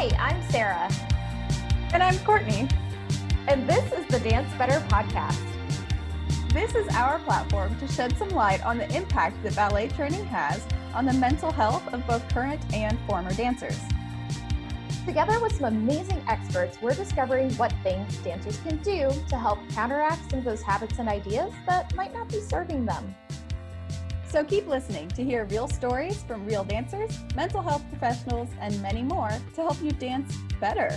Hi, I'm Sarah. And I'm Courtney. And this is the Dance Better podcast. This is our platform to shed some light on the impact that ballet training has on the mental health of both current and former dancers. Together with some amazing experts, we're discovering what things dancers can do to help counteract some of those habits and ideas that might not be serving them. So keep listening to hear real stories from real dancers, mental health professionals, and many more to help you dance better.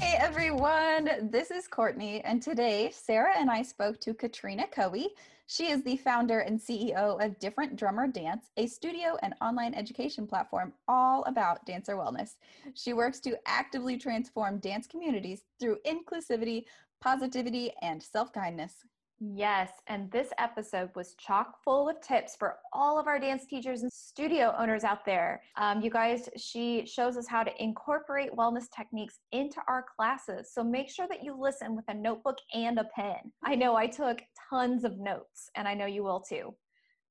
Hey everyone, this is Courtney, and today Sarah and I spoke to Katrina Coey. She is the founder and CEO of Different Drummer Dance, a studio and online education platform all about dancer wellness. She works to actively transform dance communities through inclusivity, positivity, and self kindness. Yes, and this episode was chock full of tips for all of our dance teachers and studio owners out there. Um, you guys, she shows us how to incorporate wellness techniques into our classes. So make sure that you listen with a notebook and a pen. I know I took tons of notes, and I know you will too.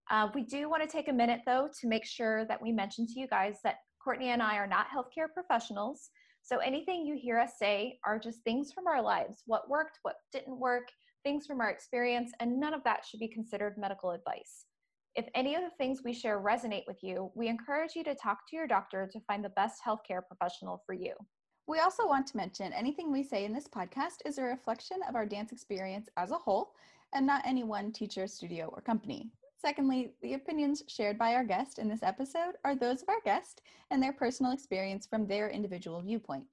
Uh, we do want to take a minute though to make sure that we mention to you guys that Courtney and I are not healthcare professionals. So anything you hear us say are just things from our lives what worked, what didn't work things from our experience, and none of that should be considered medical advice. If any of the things we share resonate with you, we encourage you to talk to your doctor to find the best healthcare professional for you. We also want to mention anything we say in this podcast is a reflection of our dance experience as a whole and not any one teacher, studio, or company. Secondly, the opinions shared by our guest in this episode are those of our guest and their personal experience from their individual viewpoint.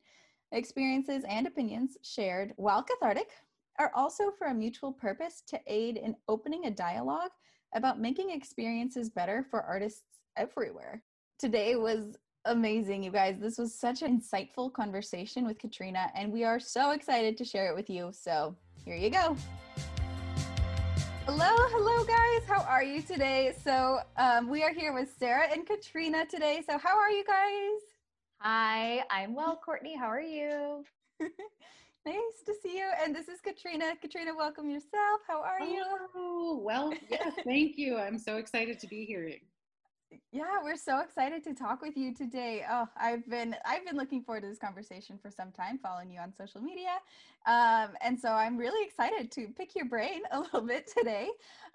Experiences and opinions shared, while cathartic, are also for a mutual purpose to aid in opening a dialogue about making experiences better for artists everywhere. Today was amazing, you guys. This was such an insightful conversation with Katrina, and we are so excited to share it with you. So, here you go. Hello, hello, guys. How are you today? So, um, we are here with Sarah and Katrina today. So, how are you guys? Hi, I'm well, Courtney. How are you? Nice to see you. And this is Katrina. Katrina, welcome yourself. How are you? Oh, well, yes, thank you. I'm so excited to be here. Yeah, we're so excited to talk with you today. Oh, I've been I've been looking forward to this conversation for some time, following you on social media, um, and so I'm really excited to pick your brain a little bit today.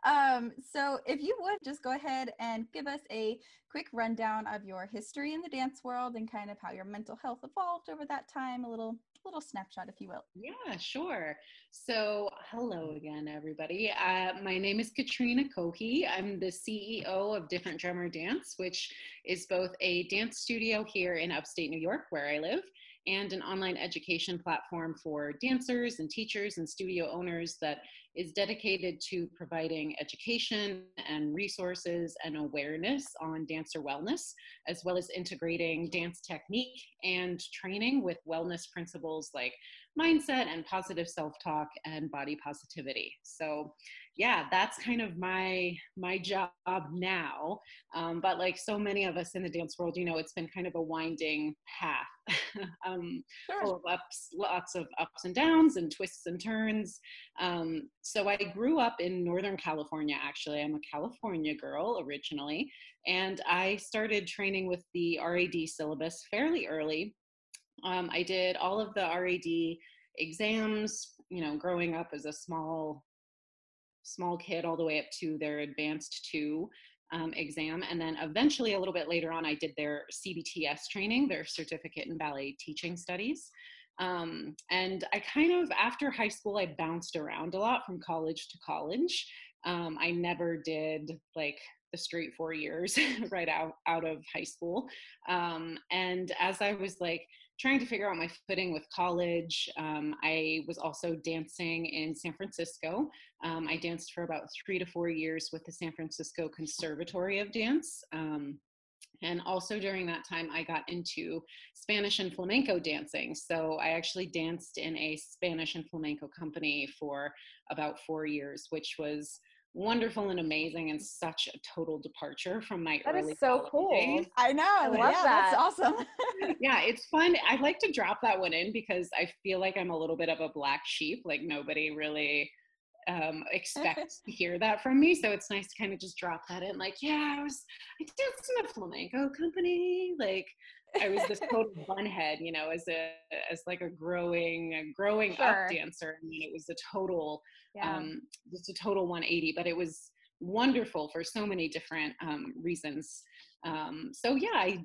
Um, so, if you would just go ahead and give us a quick rundown of your history in the dance world and kind of how your mental health evolved over that time, a little little snapshot, if you will. Yeah, sure. So, hello again, everybody. Uh, my name is Katrina Cohey. I'm the CEO of Different Drummer Dance, which is both a dance studio here in upstate New York, where I live, and an online education platform for dancers and teachers and studio owners that is dedicated to providing education and resources and awareness on dancer wellness, as well as integrating dance technique and training with wellness principles like mindset and positive self-talk and body positivity. So yeah, that's kind of my my job now. Um, but like so many of us in the dance world, you know, it's been kind of a winding path, um, sure. full of ups, lots of ups and downs and twists and turns. Um, so I grew up in Northern California. Actually, I'm a California girl originally, and I started training with the RAD syllabus fairly early. Um, I did all of the RAD exams, you know, growing up as a small small kid all the way up to their advanced two um, exam. And then eventually, a little bit later on, I did their CBTS training, their certificate in ballet teaching studies. Um, and I kind of, after high school, I bounced around a lot from college to college. Um, I never did like the straight four years right out, out of high school. Um, and as I was like trying to figure out my footing with college. Um, I was also dancing in San Francisco. Um, I danced for about three to four years with the San Francisco Conservatory of Dance. And also during that time, I got into Spanish and flamenco dancing. So I actually danced in a Spanish and flamenco company for about four years, which was wonderful and amazing and such a total departure from my that early is so cool days. i know I love yeah, that. that's awesome yeah it's fun i like to drop that one in because i feel like i'm a little bit of a black sheep like nobody really um, expect to hear that from me. So it's nice to kind of just drop that in, like, yeah, I was, I danced in a flamenco company. Like, I was this total bunhead, you know, as a, as like a growing, a growing sure. up dancer. I mean, it was a total, yeah. um, just a total 180, but it was wonderful for so many different um, reasons. Um, so yeah, I,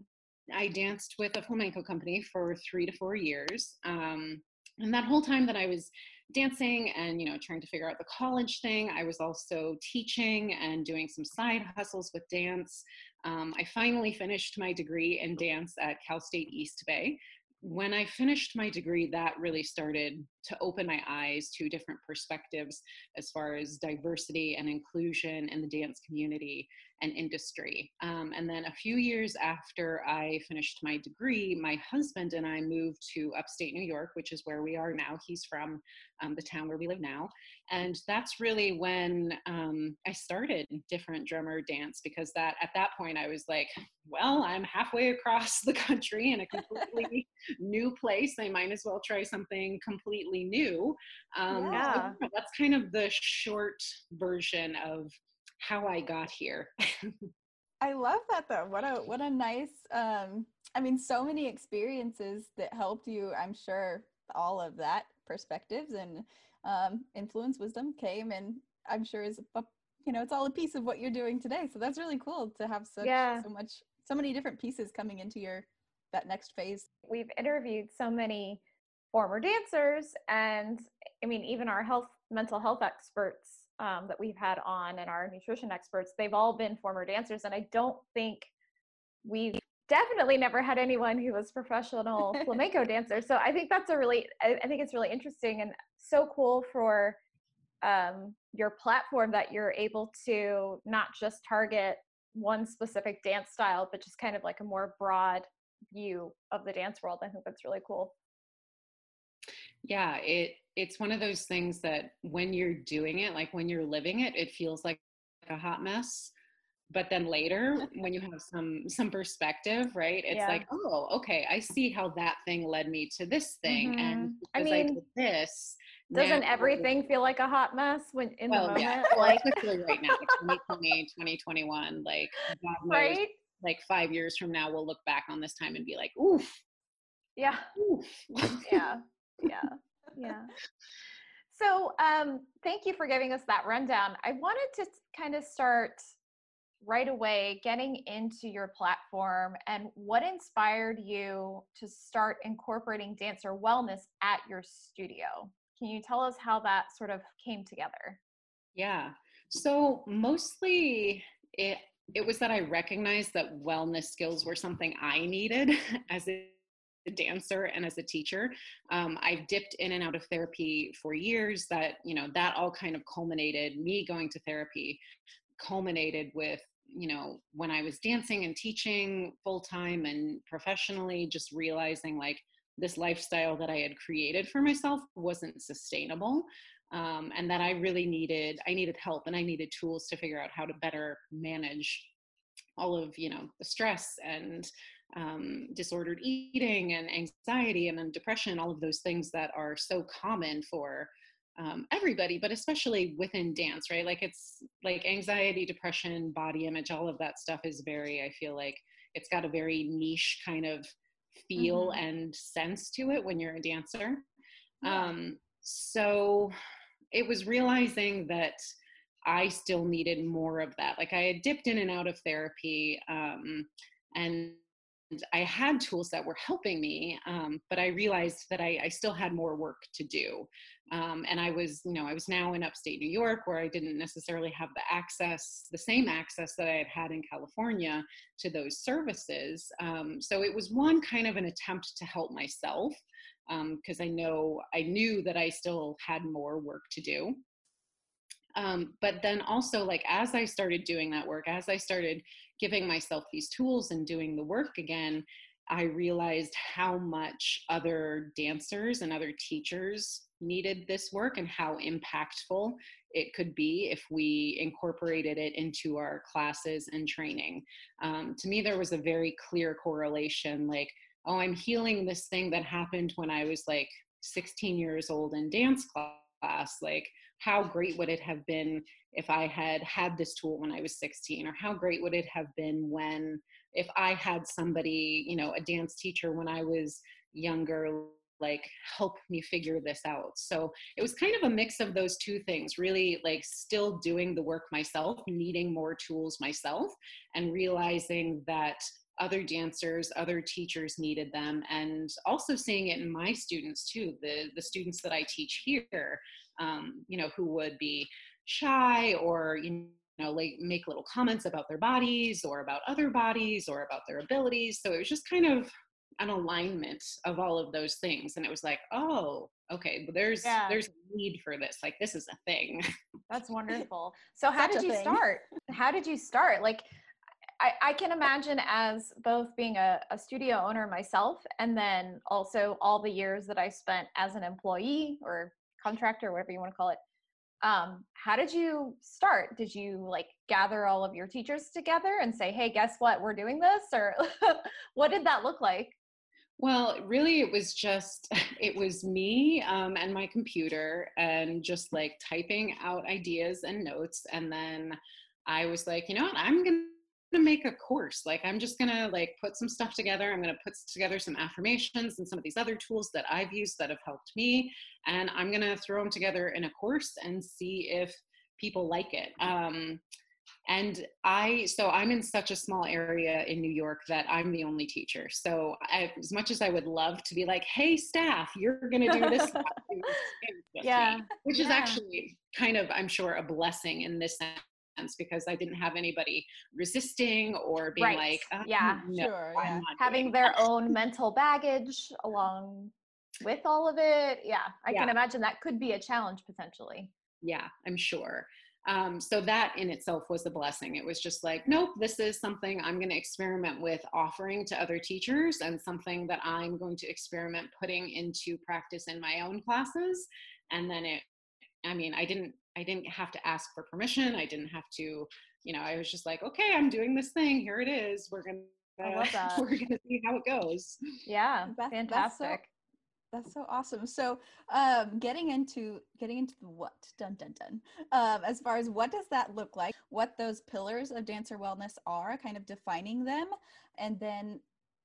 I danced with a flamenco company for three to four years. Um, and that whole time that I was dancing and you know trying to figure out the college thing. I was also teaching and doing some side hustles with dance. Um, i finally finished my degree in dance at cal state east bay. When I finished my degree, that really started to open my eyes to different perspectives as far as diversity and inclusion in the dance community and industry. Um, and then a few years after I finished my degree, my husband and I moved to upstate New York, which is where we are now. He's from um, the town where we live now. And that's really when um, I started different drummer dance because that at that point I was like, well, I'm halfway across the country in a completely new place. I might as well try something completely new. Um, yeah. So that's kind of the short version of how I got here. I love that though. What a what a nice um I mean so many experiences that helped you, I'm sure all of that perspectives and um influence wisdom came and I'm sure is a, you know, it's all a piece of what you're doing today. So that's really cool to have such yeah. so much so many different pieces coming into your that next phase. We've interviewed so many former dancers and I mean even our health mental health experts um, that we've had on and our nutrition experts, they've all been former dancers. And I don't think we've definitely never had anyone who was professional flamenco dancer. So I think that's a really, I, I think it's really interesting and so cool for um, your platform that you're able to not just target one specific dance style, but just kind of like a more broad view of the dance world. I think that's really cool. Yeah, it it's one of those things that when you're doing it, like when you're living it, it feels like a hot mess. But then later, when you have some some perspective, right? It's yeah. like, oh, okay, I see how that thing led me to this thing, mm-hmm. and I mean, I did this. Doesn't now, everything feel like a hot mess when in well, the moment? Yeah. Like, especially right now, 2020, 2021, like God knows, right? like five years from now, we'll look back on this time and be like, oof. Yeah. Oof. yeah. Yeah yeah. So, um, thank you for giving us that rundown. I wanted to kind of start right away getting into your platform and what inspired you to start incorporating dancer wellness at your studio. Can you tell us how that sort of came together? Yeah. So, mostly it it was that I recognized that wellness skills were something I needed as a a dancer and as a teacher. Um, i've dipped in and out of therapy for years that you know that all kind of culminated me going to therapy culminated with you know when i was dancing and teaching full time and professionally just realizing like this lifestyle that i had created for myself wasn't sustainable um, and that i really needed i needed help and i needed tools to figure out how to better manage all of you know the stress and um, disordered eating and anxiety and then depression, all of those things that are so common for um, everybody, but especially within dance, right? Like it's like anxiety, depression, body image, all of that stuff is very, I feel like it's got a very niche kind of feel mm-hmm. and sense to it when you're a dancer. Yeah. Um, so it was realizing that I still needed more of that. Like I had dipped in and out of therapy um, and I had tools that were helping me, um, but I realized that I, I, still had more work to do. Um, and I was, you know, I was now in upstate New York where I didn't necessarily have the access, the same access that I had had in California to those services. Um, so it was one kind of an attempt to help myself because um, I know I knew that I still had more work to do. Um, but then also like as i started doing that work as i started giving myself these tools and doing the work again i realized how much other dancers and other teachers needed this work and how impactful it could be if we incorporated it into our classes and training. Um, to me there was a very clear correlation like oh i'm healing this thing that happened when i was like 16 years old in dance class like how great would it have been if I had had this tool when I was 16 or how great would it have been when if I had somebody, you know, a dance teacher when I was younger like help me figure this out. So it was kind of a mix of those two things, really like still doing the work myself, needing more tools myself and realizing that other dancers, other teachers needed them, and also seeing it in my students too. The the students that I teach here, um, you know, who would be shy or you know like make little comments about their bodies or about other bodies or about their abilities. So it was just kind of an alignment of all of those things, and it was like, oh, okay, there's yeah. there's a need for this. Like this is a thing. That's wonderful. So how Such did you thing. start? How did you start? Like I, I can imagine as both being a, a studio owner myself and then also all the years that I spent as an employee or contractor, whatever you want to call it. Um, how did you start? Did you like gather all of your teachers together and say, hey, guess what? We're doing this? Or what did that look like? Well, really, it was just, it was me um, and my computer and just like typing out ideas and notes. And then I was like, you know what? I'm going to make a course. Like, I'm just to like put some stuff together. I'm to put together some affirmations and some of these other tools that I've used that have helped me. And I'm to throw them together in a course and see if people like it. Um, and i so i'm in such a small area in new york that i'm the only teacher so I, as much as i would love to be like hey staff you're going to do this yeah which yeah. is actually kind of i'm sure a blessing in this sense because i didn't have anybody resisting or being right. like oh, yeah no, sure yeah. having their own mental baggage along with all of it yeah i yeah. can imagine that could be a challenge potentially yeah i'm sure um, so that in itself was a blessing. It was just like, nope, this is something I'm going to experiment with offering to other teachers and something that I'm going to experiment putting into practice in my own classes. And then it, I mean, I didn't, I didn't have to ask for permission. I didn't have to, you know, I was just like, okay, I'm doing this thing. Here it is. We're going to, we're going to see how it goes. Yeah. fantastic. That's so awesome. So, um, getting into getting into the what, dun dun dun. Um, as far as what does that look like, what those pillars of dancer wellness are, kind of defining them, and then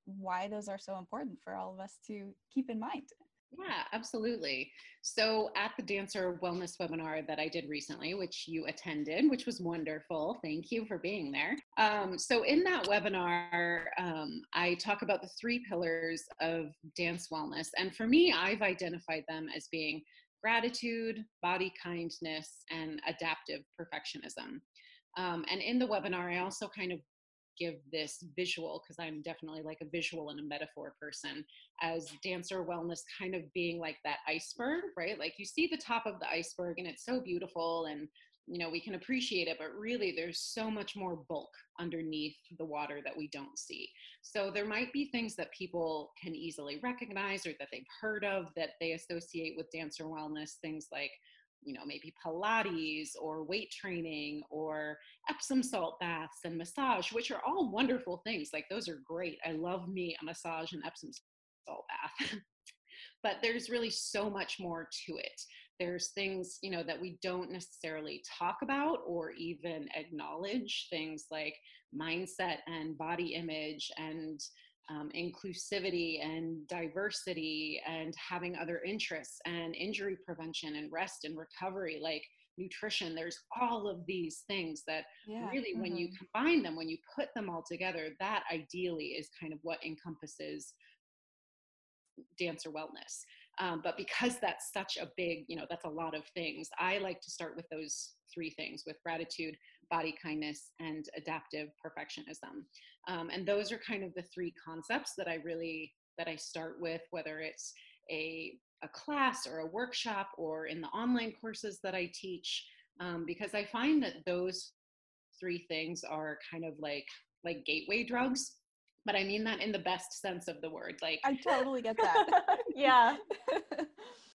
why those are so important for all of us to keep in mind. Yeah, absolutely. So, at the Dancer Wellness webinar that I did recently, which you attended, which was wonderful, thank you for being there. Um, so, in that webinar, um, I talk about the three pillars of dance wellness. And for me, I've identified them as being gratitude, body kindness, and adaptive perfectionism. Um, and in the webinar, I also kind of give this visual because I'm definitely like a visual and a metaphor person as dancer wellness kind of being like that iceberg, right? Like you see the top of the iceberg and it's so beautiful and you know we can appreciate it but really there's so much more bulk underneath the water that we don't see so there might be things that people can easily recognize or that they've heard of that they associate with dancer wellness things like you know, maybe Pilates or weight training or Epsom salt baths and massage, which are all wonderful things. Like those are great. I love me a massage and Epsom salt bath. but there's really so much more to it. There's things, you know, that we don't necessarily talk about or even acknowledge, things like mindset and body image and um, inclusivity and diversity and having other interests and injury prevention and rest and recovery like nutrition there's all of these things that yeah. really mm-hmm. when you mm-hmm. combine them when you put them all together that ideally is kind of what encompasses dancer wellness um, but because that's such a big you know that's a lot of things i like to start with those three things with gratitude body kindness and adaptive perfectionism um, and those are kind of the three concepts that i really that i start with whether it's a, a class or a workshop or in the online courses that i teach um, because i find that those three things are kind of like like gateway drugs but i mean that in the best sense of the word like i totally get that. Yeah.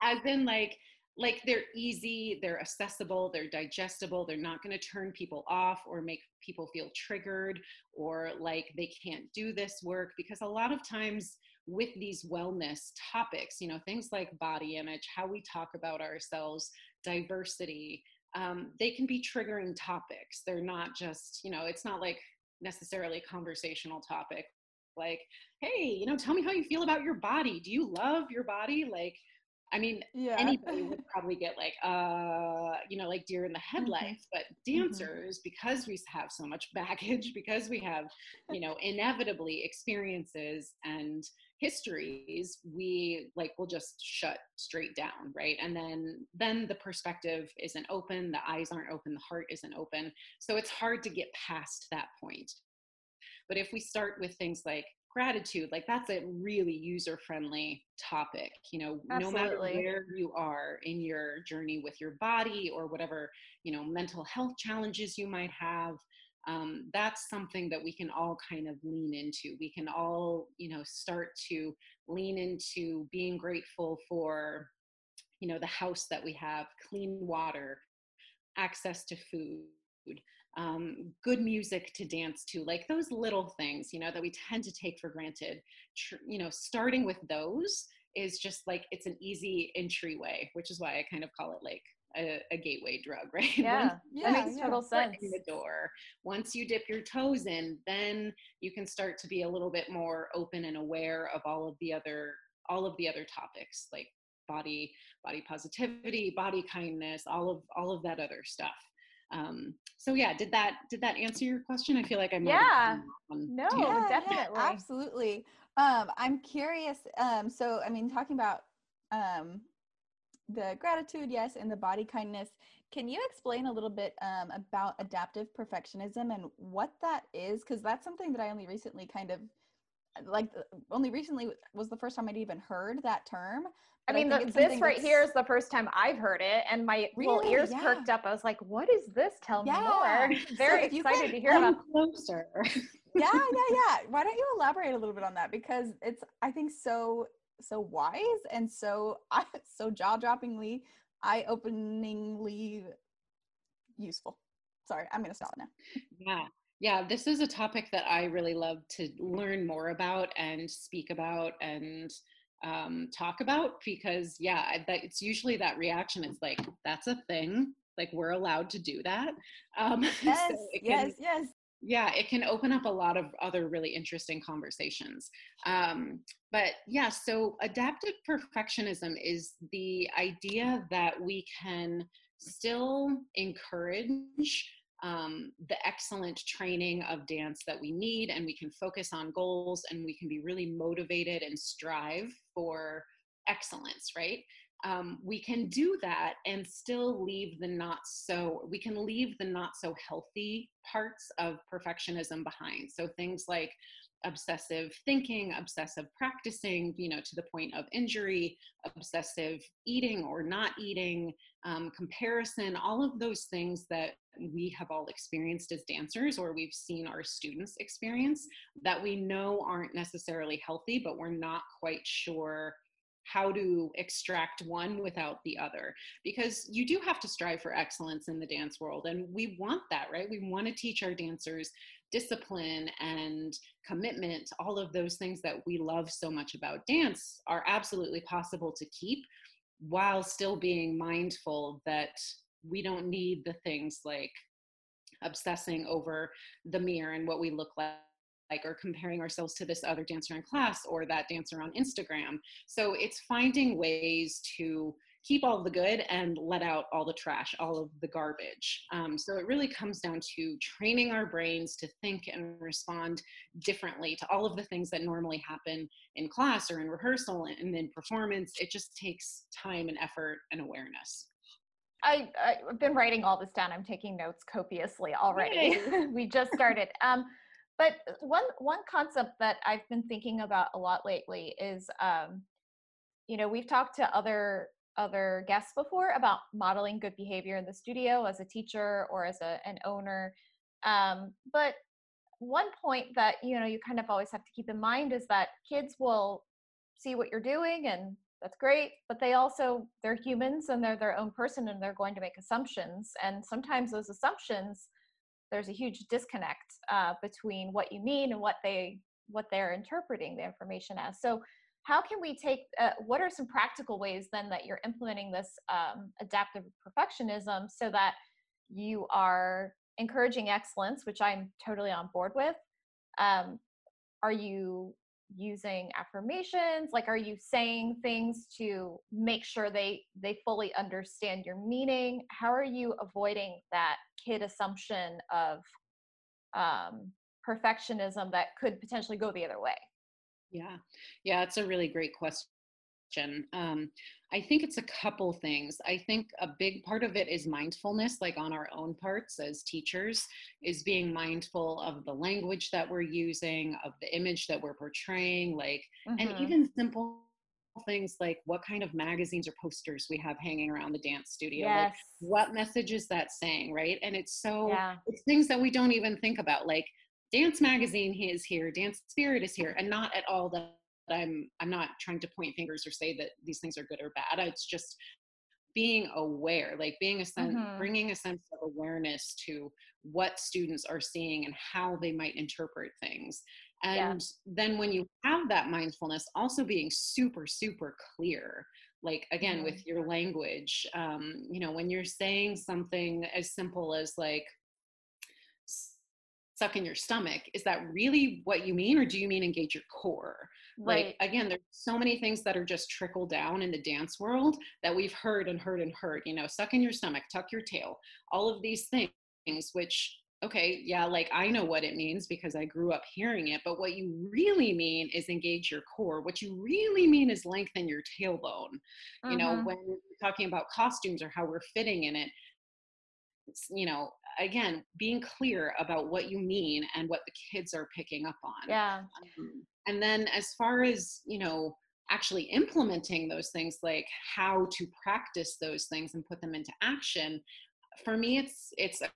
As in like like they're easy, they're accessible, they're digestible, they're not going to turn people off or make people feel triggered or like they can't do this work because a lot of times with these wellness topics, you know, things like body image, how we talk about ourselves, diversity, um, they can be triggering topics. They're not just, you know, it's not like necessarily a conversational topic like, hey, you know, tell me how you feel about your body. Do you love your body? Like, I mean, yeah. anybody would probably get like, uh, you know, like deer in the mm-hmm. headlights. Mm-hmm. But dancers, mm-hmm. because we have so much baggage, because we have, you know, inevitably experiences and histories, we like will just shut straight down, right? And then then the perspective isn't open, the eyes aren't open, the heart isn't open. So it's hard to get past that point. But if we start with things like gratitude like that's a really user friendly topic you know Absolutely. no matter where you are in your journey with your body or whatever you know mental health challenges you might have um, that's something that we can all kind of lean into we can all you know start to lean into being grateful for you know the house that we have clean water access to food um, good music to dance to, like those little things, you know, that we tend to take for granted. Tr- you know, starting with those is just like it's an easy entryway, which is why I kind of call it like a, a gateway drug, right? Yeah, Once, yeah, that makes total sense. The door. Once you dip your toes in, then you can start to be a little bit more open and aware of all of the other all of the other topics like body body positivity body kindness all of all of that other stuff um, so yeah did that did that answer your question? I feel like i'm yeah. no yeah, definitely. yeah, absolutely. Um, i'm curious um, so i mean talking about um, the gratitude yes and the body kindness can you explain a little bit um, about adaptive perfectionism and what that is? Because that's something that i only recently kind of like only recently was the first time I'd even heard that term. I mean, I the, this right here is the first time I've heard it, and my really? little ears yeah. perked up. I was like, "What is this? Tell yeah. me more." Very so excited to hear about. Closer. yeah, yeah, yeah. Why don't you elaborate a little bit on that? Because it's, I think, so so wise and so so jaw droppingly, eye openingly useful. Sorry, I'm gonna stop now. Yeah. Yeah, this is a topic that I really love to learn more about and speak about and um, talk about because, yeah, that it's usually that reaction. It's like that's a thing. Like we're allowed to do that. Um, yes, so can, yes, yes. Yeah, it can open up a lot of other really interesting conversations. Um, but yeah, so adaptive perfectionism is the idea that we can still encourage um, the excellent training of dance that we need, and we can focus on goals and we can be really motivated and strive for excellence, right? Um, we can do that and still leave the not so we can leave the not so healthy parts of perfectionism behind so things like obsessive thinking obsessive practicing you know to the point of injury obsessive eating or not eating um, comparison all of those things that we have all experienced as dancers or we've seen our students experience that we know aren't necessarily healthy but we're not quite sure how to extract one without the other. Because you do have to strive for excellence in the dance world and we want that right? We want to teach our dancers discipline and commitment all of those things that we love so much about dance are absolutely possible to keep while still being mindful that we don't need the things like obsessing over the mirror and what we look like or comparing ourselves to this other dancer in class or that dancer on Instagram. So it's finding ways to keep all the good and let out all the trash, all of the garbage. Um, so it really comes down to training our brains to think and respond differently to all of the things that normally happen in class or in rehearsal and in performance. It just takes time and effort and awareness. I, I've been writing all this down. I'm taking notes copiously already. we just started. Um, but one one concept that I've been thinking about a lot lately is, um, you know, we've talked to other other guests before about modeling good behavior in the studio as a teacher or as a, an owner. Um, but one point that you know you kind of always have to keep in mind is that kids will see what you're doing and that's great but they also they're humans and they're their own person and they're going to make assumptions and sometimes those assumptions there's a huge disconnect uh, between what you mean and what they what they're interpreting the information as so how can we take uh, what are some practical ways then that you're implementing this um, adaptive perfectionism so that you are encouraging excellence which i'm totally on board with? Um, are you using affirmations? Like are you saying things to make sure they they fully understand your meaning? How are you avoiding that kid assumption of um, perfectionism that could potentially go the other way yeah yeah it's a really great question um, I think it's a couple things. I think a big part of it is mindfulness, like on our own parts as teachers, is being mindful of the language that we're using, of the image that we're portraying, like, mm-hmm. and even simple things like what kind of magazines or posters we have hanging around the dance studio yes. like what message is that saying right and it's so yeah. it's things that we don't even think about like dance magazine is here dance spirit is here and not at all that I'm I'm not trying to point fingers or say that these things are good or bad. It's just being aware, like being a sense, mm-hmm. bringing a sense of awareness to what students are seeing and how they might interpret things. And yeah. then when you have that mindfulness, also being super, super clear, like again mm-hmm. with your language, um, you know, when you're saying something as simple as like, stuck in your stomach is that really what you mean or do you mean engage your core right. like again there's so many things that are just trickle down in the dance world that we've heard and heard and heard you know suck in your stomach tuck your tail all of these things which okay yeah like i know what it means because i grew up hearing it but what you really mean is engage your core what you really mean is lengthen your tailbone mm-hmm. you know mm-hmm. when we're talking about costumes or how we're fitting in it you know again being clear about what you mean and what the kids are picking up on. Yeah. Um, and then as far as you know actually implementing those things like how to practice those things and put them into action for me it's it's a a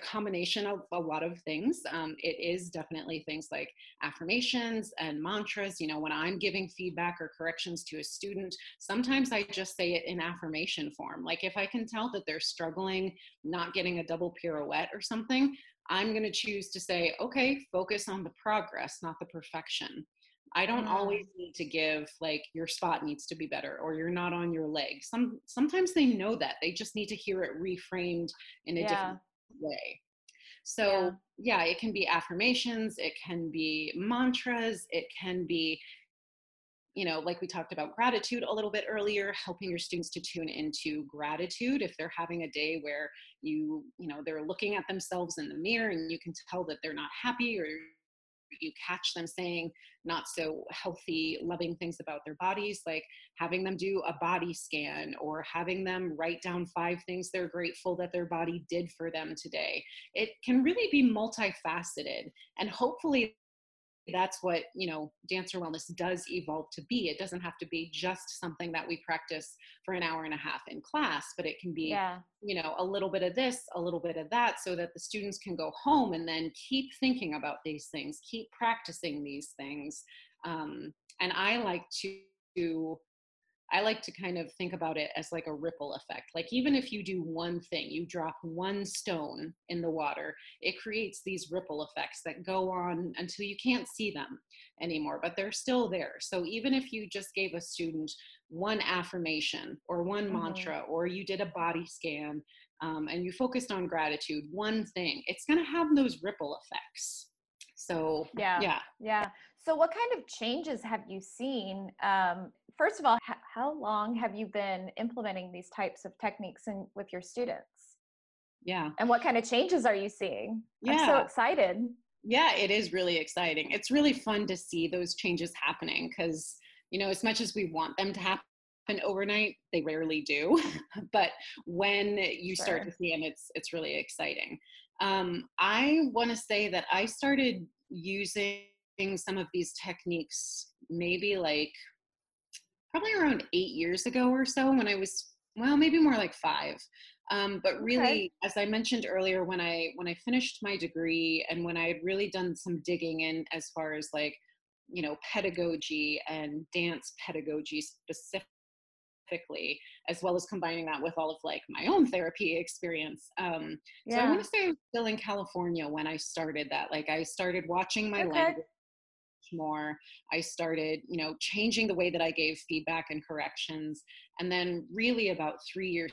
combination of a lot of things. Um, it is definitely things like affirmations and mantras. You know, when I'm giving feedback or corrections to a student, sometimes I just say it in affirmation form. Like if I can tell that they're struggling, not getting a double pirouette or something, I'm going to choose to say, okay, focus on the progress, not the perfection. I don't mm. always need to give like your spot needs to be better or you're not on your leg. Some sometimes they know that. They just need to hear it reframed in a yeah. different way. So, yeah. yeah, it can be affirmations, it can be mantras, it can be you know, like we talked about gratitude a little bit earlier, helping your students to tune into gratitude if they're having a day where you, you know, they're looking at themselves in the mirror and you can tell that they're not happy or you catch them saying not so healthy, loving things about their bodies, like having them do a body scan or having them write down five things they're grateful that their body did for them today. It can really be multifaceted. And hopefully, that's what you know dancer wellness does evolve to be it doesn't have to be just something that we practice for an hour and a half in class but it can be yeah. you know a little bit of this a little bit of that so that the students can go home and then keep thinking about these things keep practicing these things um, and i like to I like to kind of think about it as like a ripple effect. Like even if you do one thing, you drop one stone in the water, it creates these ripple effects that go on until you can't see them anymore, but they're still there. So even if you just gave a student one affirmation or one mm-hmm. mantra, or you did a body scan um, and you focused on gratitude, one thing, it's going to have those ripple effects. So yeah, yeah, yeah. So what kind of changes have you seen um, first of all, how long have you been implementing these types of techniques in, with your students? Yeah. And what kind of changes are you seeing? Yeah. I'm so excited. Yeah, it is really exciting. It's really fun to see those changes happening because, you know, as much as we want them to happen overnight, they rarely do. but when you sure. start to see them, it's it's really exciting. Um, I want to say that I started using some of these techniques maybe like probably around eight years ago or so when I was, well, maybe more like five. Um, but really, okay. as I mentioned earlier, when I when I finished my degree and when I had really done some digging in as far as like, you know, pedagogy and dance pedagogy specifically, as well as combining that with all of like my own therapy experience. Um, yeah. So I want to say I was still in California when I started that. Like I started watching my okay. language more. I started, you know, changing the way that I gave feedback and corrections. And then, really, about three years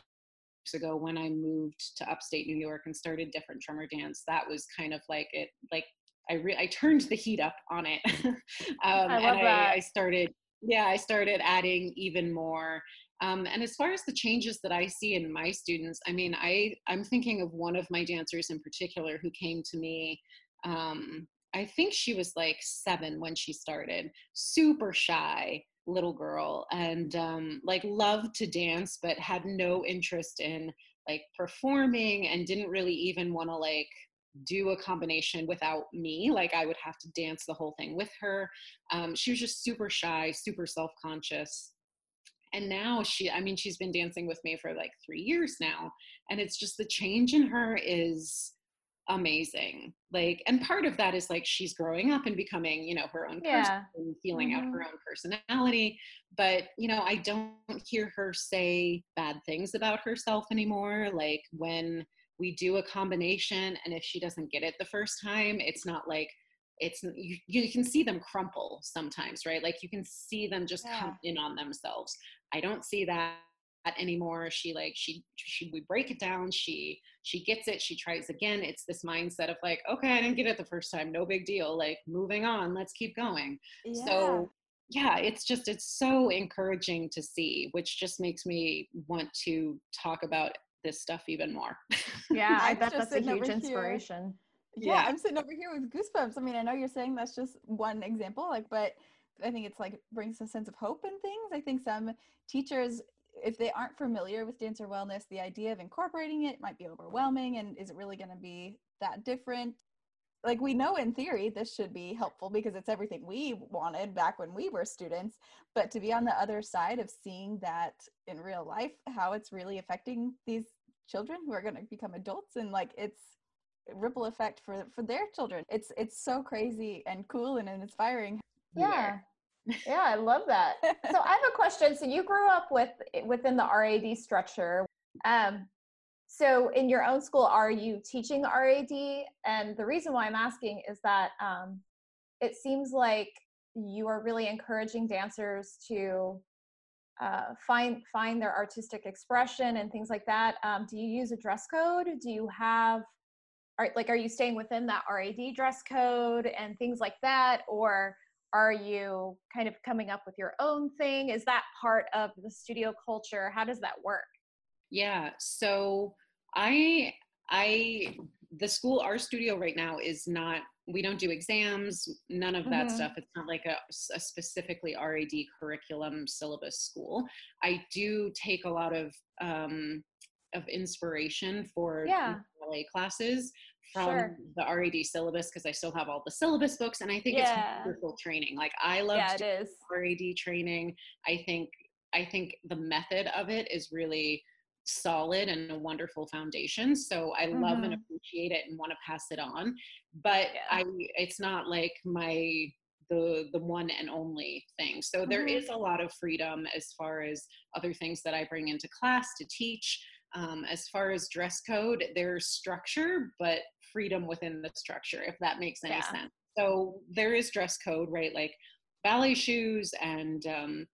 ago, when I moved to upstate New York and started different drummer dance, that was kind of like it, like I, re- I turned the heat up on it. um, I love and that. I, I started, yeah, I started adding even more um, and as far as the changes that I see in my students, I mean, I, I'm thinking of one of my dancers in particular who came to me. Um, I think she was like seven when she started, super shy little girl, and um, like loved to dance, but had no interest in like performing and didn't really even want to like do a combination without me. Like I would have to dance the whole thing with her. Um, she was just super shy, super self conscious and now she i mean she's been dancing with me for like three years now and it's just the change in her is amazing like and part of that is like she's growing up and becoming you know her own Yeah. person and feeling Mhm. out her own personality but you know i don't hear her say bad things about herself anymore like when we do a combination and if she doesn't get it the first time it's not like it's you, you can see them crumple sometimes right like you can see them just come in on themselves i don't see that anymore she like she she we break it down she she gets it she tries again it's this mindset of like okay i didn't get it the first time no big deal like moving on let's keep going Yeah. so yeah it's just it's so encouraging to see which just makes me want to talk about this stuff even more Yeah, I bet that's a huge inspiration. yeah, Yeah. I'm sitting over here with goosebumps. I mean, I know you're saying that's just one example, like, but I think it's like brings a sense of hope and things. I think some teachers, if they aren't familiar with dancer wellness, the idea of incorporating it might be overwhelming. And is it really going to be that different? Like, we know in theory this should be helpful because it's everything we wanted back when we were students. But to be on the other side of seeing that in real life, how it's really affecting these children who are going to become adults and like it's ripple effect for for their children it's it's so crazy and cool and inspiring Yeah. Yeah, I love that. so I have a question. So you grew up with within the RAD structure. Um, so in your own school, are you teaching RAD? And the reason why I'm asking is that um, it seems like you are really encouraging dancers to uh, find find their artistic expression and things like that. Um, do you use a dress code? Do you have are like are you staying within that RAD dress code and things like that, or are you kind of coming up with your own thing? Is that part of the studio culture? How does that work? Yeah. So I I the school our studio right now is not we don't do exams none of that Mhm. stuff it's not like a, a specifically rad curriculum syllabus school i do take a lot of um of inspiration for Yeah. ballet classes from Sure. the RAD syllabus because i still have all the syllabus books and i think Yeah. it's wonderful training like i love yeah. RAD training. I think I think the method of it is really solid and a wonderful foundation. So I love and Mhm. appreciate it and want to pass it on. But Yeah. I it's not like my the the one and only thing. So there Mhm. is a lot of freedom as far as other things that I bring into class to teach. Um, as far as dress code, there's structure, but freedom within the structure, if that makes any Yeah. sense. So there is dress code, right? Like ballet shoes and um,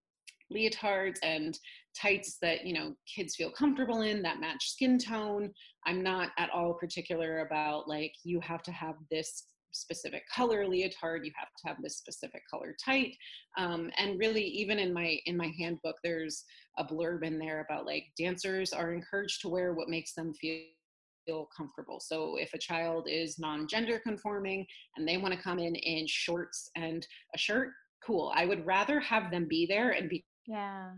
leotards and tights that you know kids feel comfortable in that match skin tone i'm not at all particular about like you have to have this specific color leotard you have to have this specific color tight um, and really even in my in my handbook there's a blurb in there about like dancers are encouraged to wear what makes them feel feel comfortable. So if a child is non-gender conforming and they want to come in in shorts and a shirt cool. I would rather have them be there and be Yeah.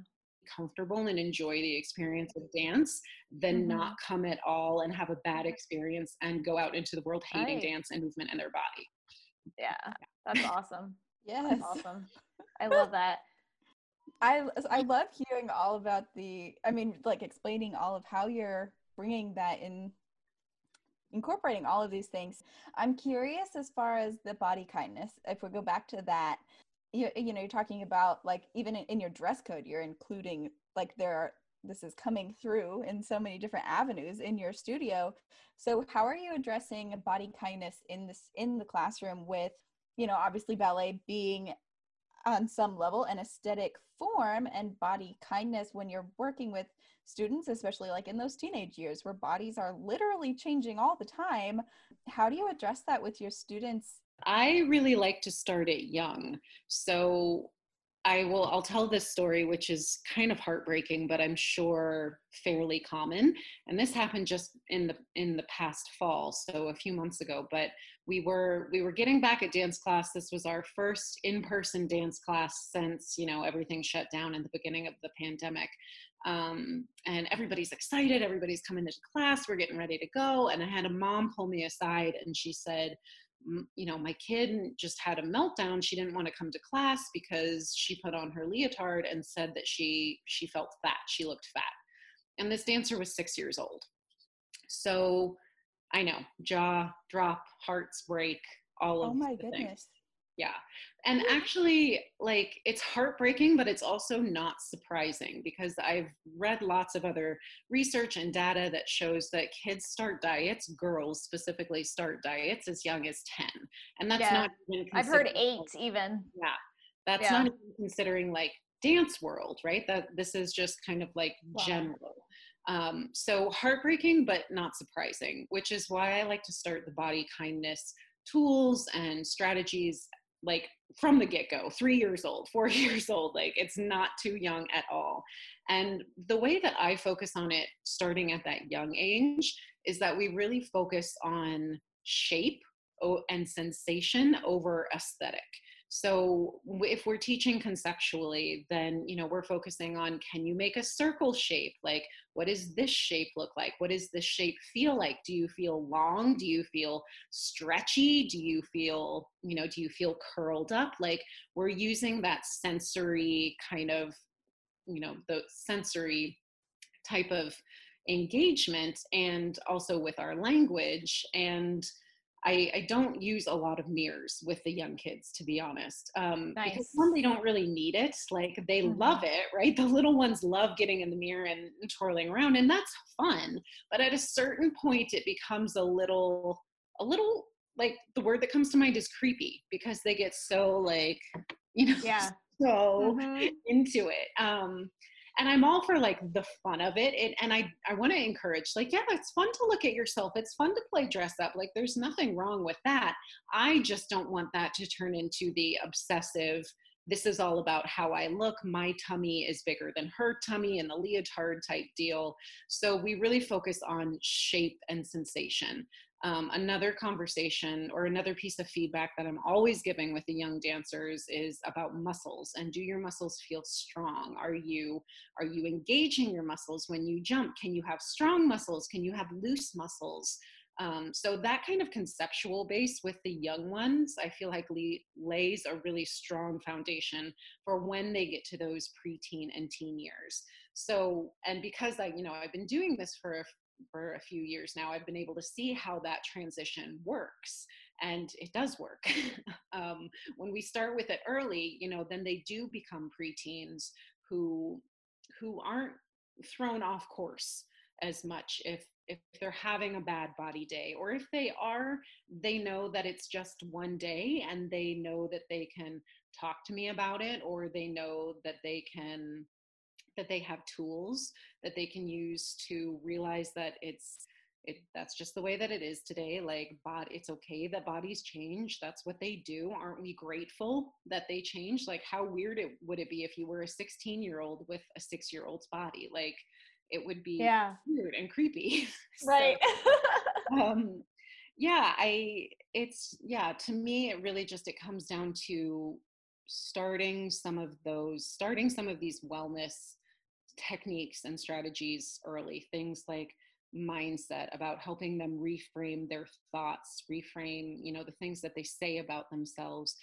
Comfortable and enjoy the experience of dance than Mhm. not come at all and have a bad experience and go out into the world hating Right. dance and movement and their body. Yeah. That's awesome. yes That's awesome. I love that. i i love hearing all about the i mean like explaining all of how you're bringing that in incorporating all of these things i'm curious as far as the body kindness if we go back to that you, you know you're talking about like even in, in your dress code you're including like there are this is coming through in so many different avenues in your studio so how are you addressing body kindness in this in the classroom with you know, obviously ballet being on some level an aesthetic form and body kindness when you're working with students, especially like in those teenage years where bodies are literally changing all the time. How do you address that with your students? I really like to start it young. So I will I'll tell this story which is kind of heartbreaking but I'm sure fairly common. And this happened just in the in the past fall so a few months ago. But we were we were getting back at dance class. This was our first in-person dance class since you know everything shut down in the beginning of the pandemic. Um, and everybody's excited everybody's coming to class we're getting ready to go. And I had a mom pull me aside and she said you know, my kid just had a meltdown. She didn't want to come to class because she put on her leotard and said that she she felt fat. She looked fat. And this dancer was 6 years old. So I know, jaw drop, hearts break, all oh of Oh my goodness. Things yeah and actually like it's heartbreaking but it's also not surprising because i've read lots of other research and data that shows that kids start diets girls specifically start diets as young as 10 and that's Yeah. not even I've heard eight even. yeah that's Yeah. not even considering like dance world right that this is just kind of like Wow. general um, so heartbreaking but not surprising which is why i like to start the body kindness tools and strategies like from the get-go three years old four years old like it's not too young at all. And the way that i focus on it starting at that young age is that we really focus on shape and sensation over aesthetic so if we're teaching conceptually then you know we're focusing on can you make a circle shape? Like what does this shape look like? What does this shape feel like? Do you feel long? Do you feel stretchy? Do you feel you know do you feel curled up? Like we're using that sensory kind of you know the sensory type of engagement and also with our language and I, I don't use a lot of mirrors with the young kids to be honest um, because Nice. one they don't really need it like they Mhm. love it right the little ones love getting in the mirror and twirling around and that's fun but at a certain point it becomes a little a little like the word that comes to mind is creepy because they get so like you know Yeah. so Mhm. into it um and i'm all for like the fun of it, and i i want to encourage like yeah it's fun to look at yourself. It's fun to play dress up. Like there's nothing wrong with that. I just don't want that to turn into the obsessive this is all about how i look. My tummy is bigger than her tummy and the leotard type deal. So we really focus on shape and sensation um, another conversation or another piece of feedback that I'm always giving with the young dancers is about muscles and do your muscles feel strong? Are you are you engaging your muscles when you jump? Can you have strong muscles? Can you have loose muscles? Um, so that kind of conceptual base with the young ones, I feel like le- lays a really strong foundation for when they get to those preteen and teen years. So, and because I, you know, I've been doing this for a for a few years now, I've been able to see how that transition works. And it does work. um, when we start with it early, you know, then they do become preteens who who aren't thrown off course as much if if they're having a bad body day or if they are they know that it's just one day and they know that they can talk to me about it or they know that they can that they have tools that they can use to realize that it's it that's just the way that it is today like but it's okay that bodies change that's what they do aren't we grateful that they change like how weird it would it be if you were a 16 year old with a 6 year old's body like it would be Yeah. weird and creepy So, Right. um yeah i it's yeah to me it really just it comes down to starting some of those starting some of these wellness techniques and strategies early things like mindset about helping them reframe their thoughts reframe you know the things that they say about themselves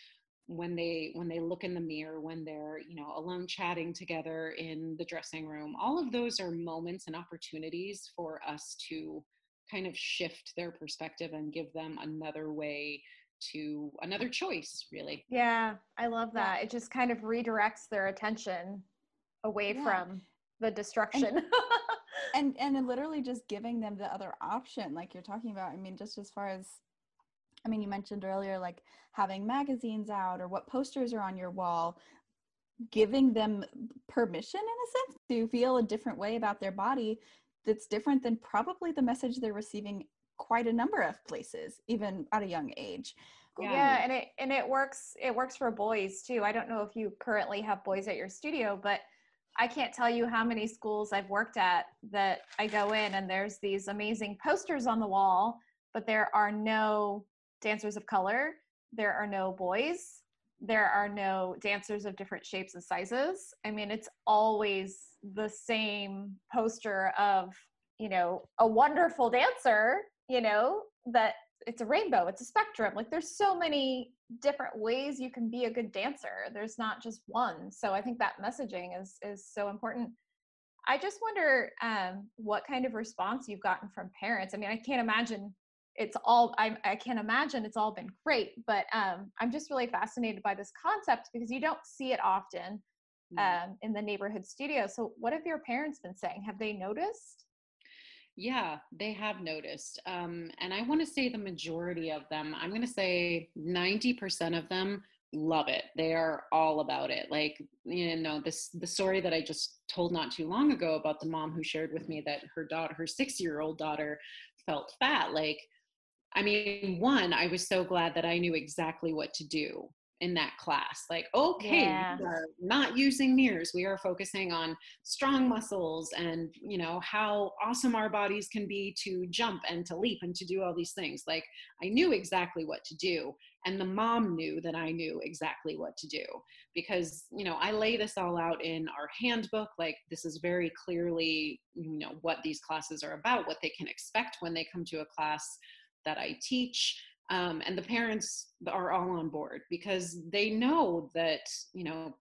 when they when they look in the mirror when they're you know alone chatting together in the dressing room all of those are moments and opportunities for us to kind of shift their perspective and give them another way to another choice really yeah, I love Yeah. that. It just kind of redirects their attention away Yeah. from the destruction. and and then literally just giving them the other option like you're talking about i mean just as far as I mean, you mentioned earlier like having magazines out or what posters are on your wall, giving them permission in a sense to feel a different way about their body that's different than probably the message they're receiving quite a number of places even at a young age yeah. yeah. and it and it works it works for boys too i don't know if you currently have boys at your studio but i can't tell you how many schools i've worked at that i go in and there's these amazing posters on the wall but there are no dancers of color. There are no boys. There are no dancers of different shapes and sizes. I mean it's always the same poster of you know a wonderful dancer you know that it's a rainbow it's a spectrum like there's so many different ways you can be a good dancer there's not just one so i think that messaging is is so important i just wonder um, what kind of response you've gotten from parents i mean i can't imagine it's all I, I can't imagine it's all been great but um, i'm just really fascinated by this concept because you don't see it often mm. um, in the neighborhood studio so what have your parents been saying have they noticed yeah, they have noticed. Um, and I want to say the majority of them, I'm going to say 90% of them love it. They are all about it. Like, you know, this the story that I just told not too long ago about the mom who shared with me that her daughter, her 6-year-old daughter felt fat. Like, I mean, one, I was so glad that I knew exactly what to do in that class like okay yeah. we are not using mirrors we are focusing on strong muscles and you know how awesome our bodies can be to jump and to leap and to do all these things like i knew exactly what to do and the mom knew that i knew exactly what to do because you know i lay this all out in our handbook like this is very clearly you know what these classes are about what they can expect when they come to a class that i teach um, and the parents are all on board because they know that you know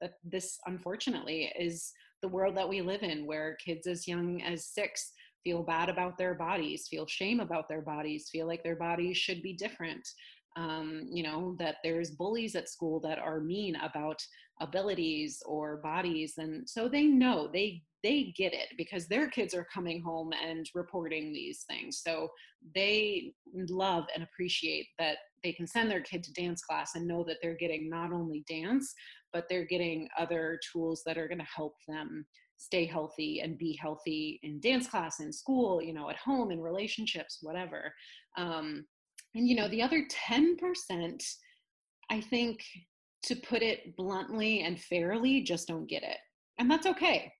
that this unfortunately is the world that we live in where kids as young as six feel bad about their bodies feel shame about their bodies feel like their bodies should be different um, you know that there's bullies at school that are mean about abilities or bodies and so they know they they get it because their kids are coming home and reporting these things. So they love and appreciate that they can send their kid to dance class and know that they're getting not only dance, but they're getting other tools that are going to help them stay healthy and be healthy in dance class, in school, you know, at home, in relationships, whatever. Um, and, you know, the other 10%, I think, to put it bluntly and fairly, just don't get it. And that's okay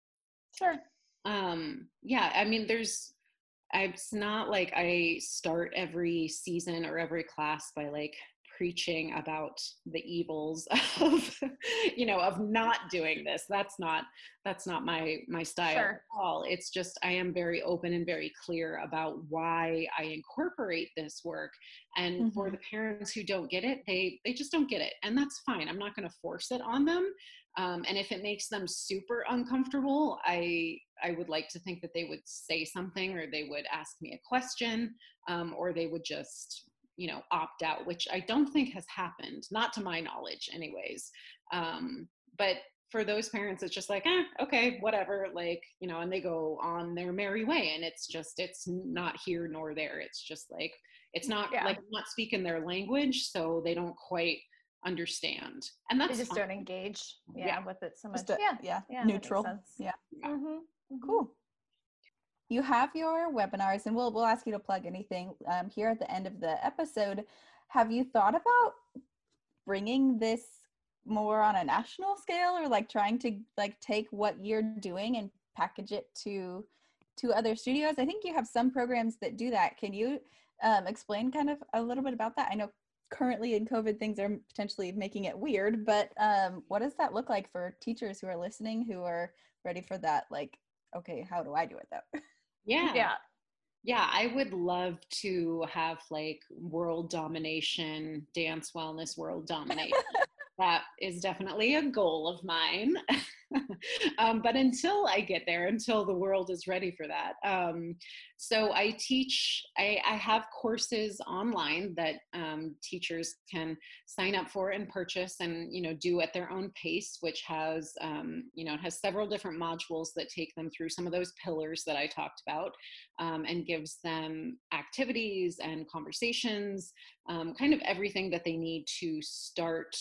Sure. Um, yeah, I mean, there's, it's not like I start every season or every class by like preaching about the evils of you know of not doing this. That's not that's not my my style sure. at all. It's just i am very open and very clear about why i incorporate this work. And mm-hmm. for the parents who don't get it they they just don't get it. And that's fine. I'm not going to force it on them. Um, and if it makes them super uncomfortable i i would like to think that they would say something or they would ask me a question um, or they would just you know opt out which i don't think has happened not to my knowledge anyways um, but for those parents it's just like eh, okay whatever like you know and they go on their merry way and it's just it's not here nor there it's just like it's not yeah. like not speaking their language so they don't quite understand and that's they just fine. don't engage yeah, yeah, with it so much a, yeah yeah, yeah neutral yeah, yeah. Mm-hmm. Mm-hmm. cool you have your webinars and we'll, we'll ask you to plug anything um, here at the end of the episode. Have you thought about bringing this more on a national scale or like trying to like take what you're doing and package it to to other studios? I think you have some programs that do that. Can you um, explain kind of a little bit about that? I know currently in covid things are potentially making it weird but um, what does that look like for teachers who are listening who are ready for that? Like okay how do i do it though Yeah. Yeah. Yeah, I would love to have like world domination, dance wellness world domination. that is definitely a goal of mine. um, but until I get there, until the world is ready for that. Um, so I teach, I, I, have courses online that um, teachers can sign up for and purchase and, you know, do at their own pace, which has, um, you know, it has several different modules that take them through some of those pillars that I talked about um, and gives them activities and conversations, um, kind of everything that they need to start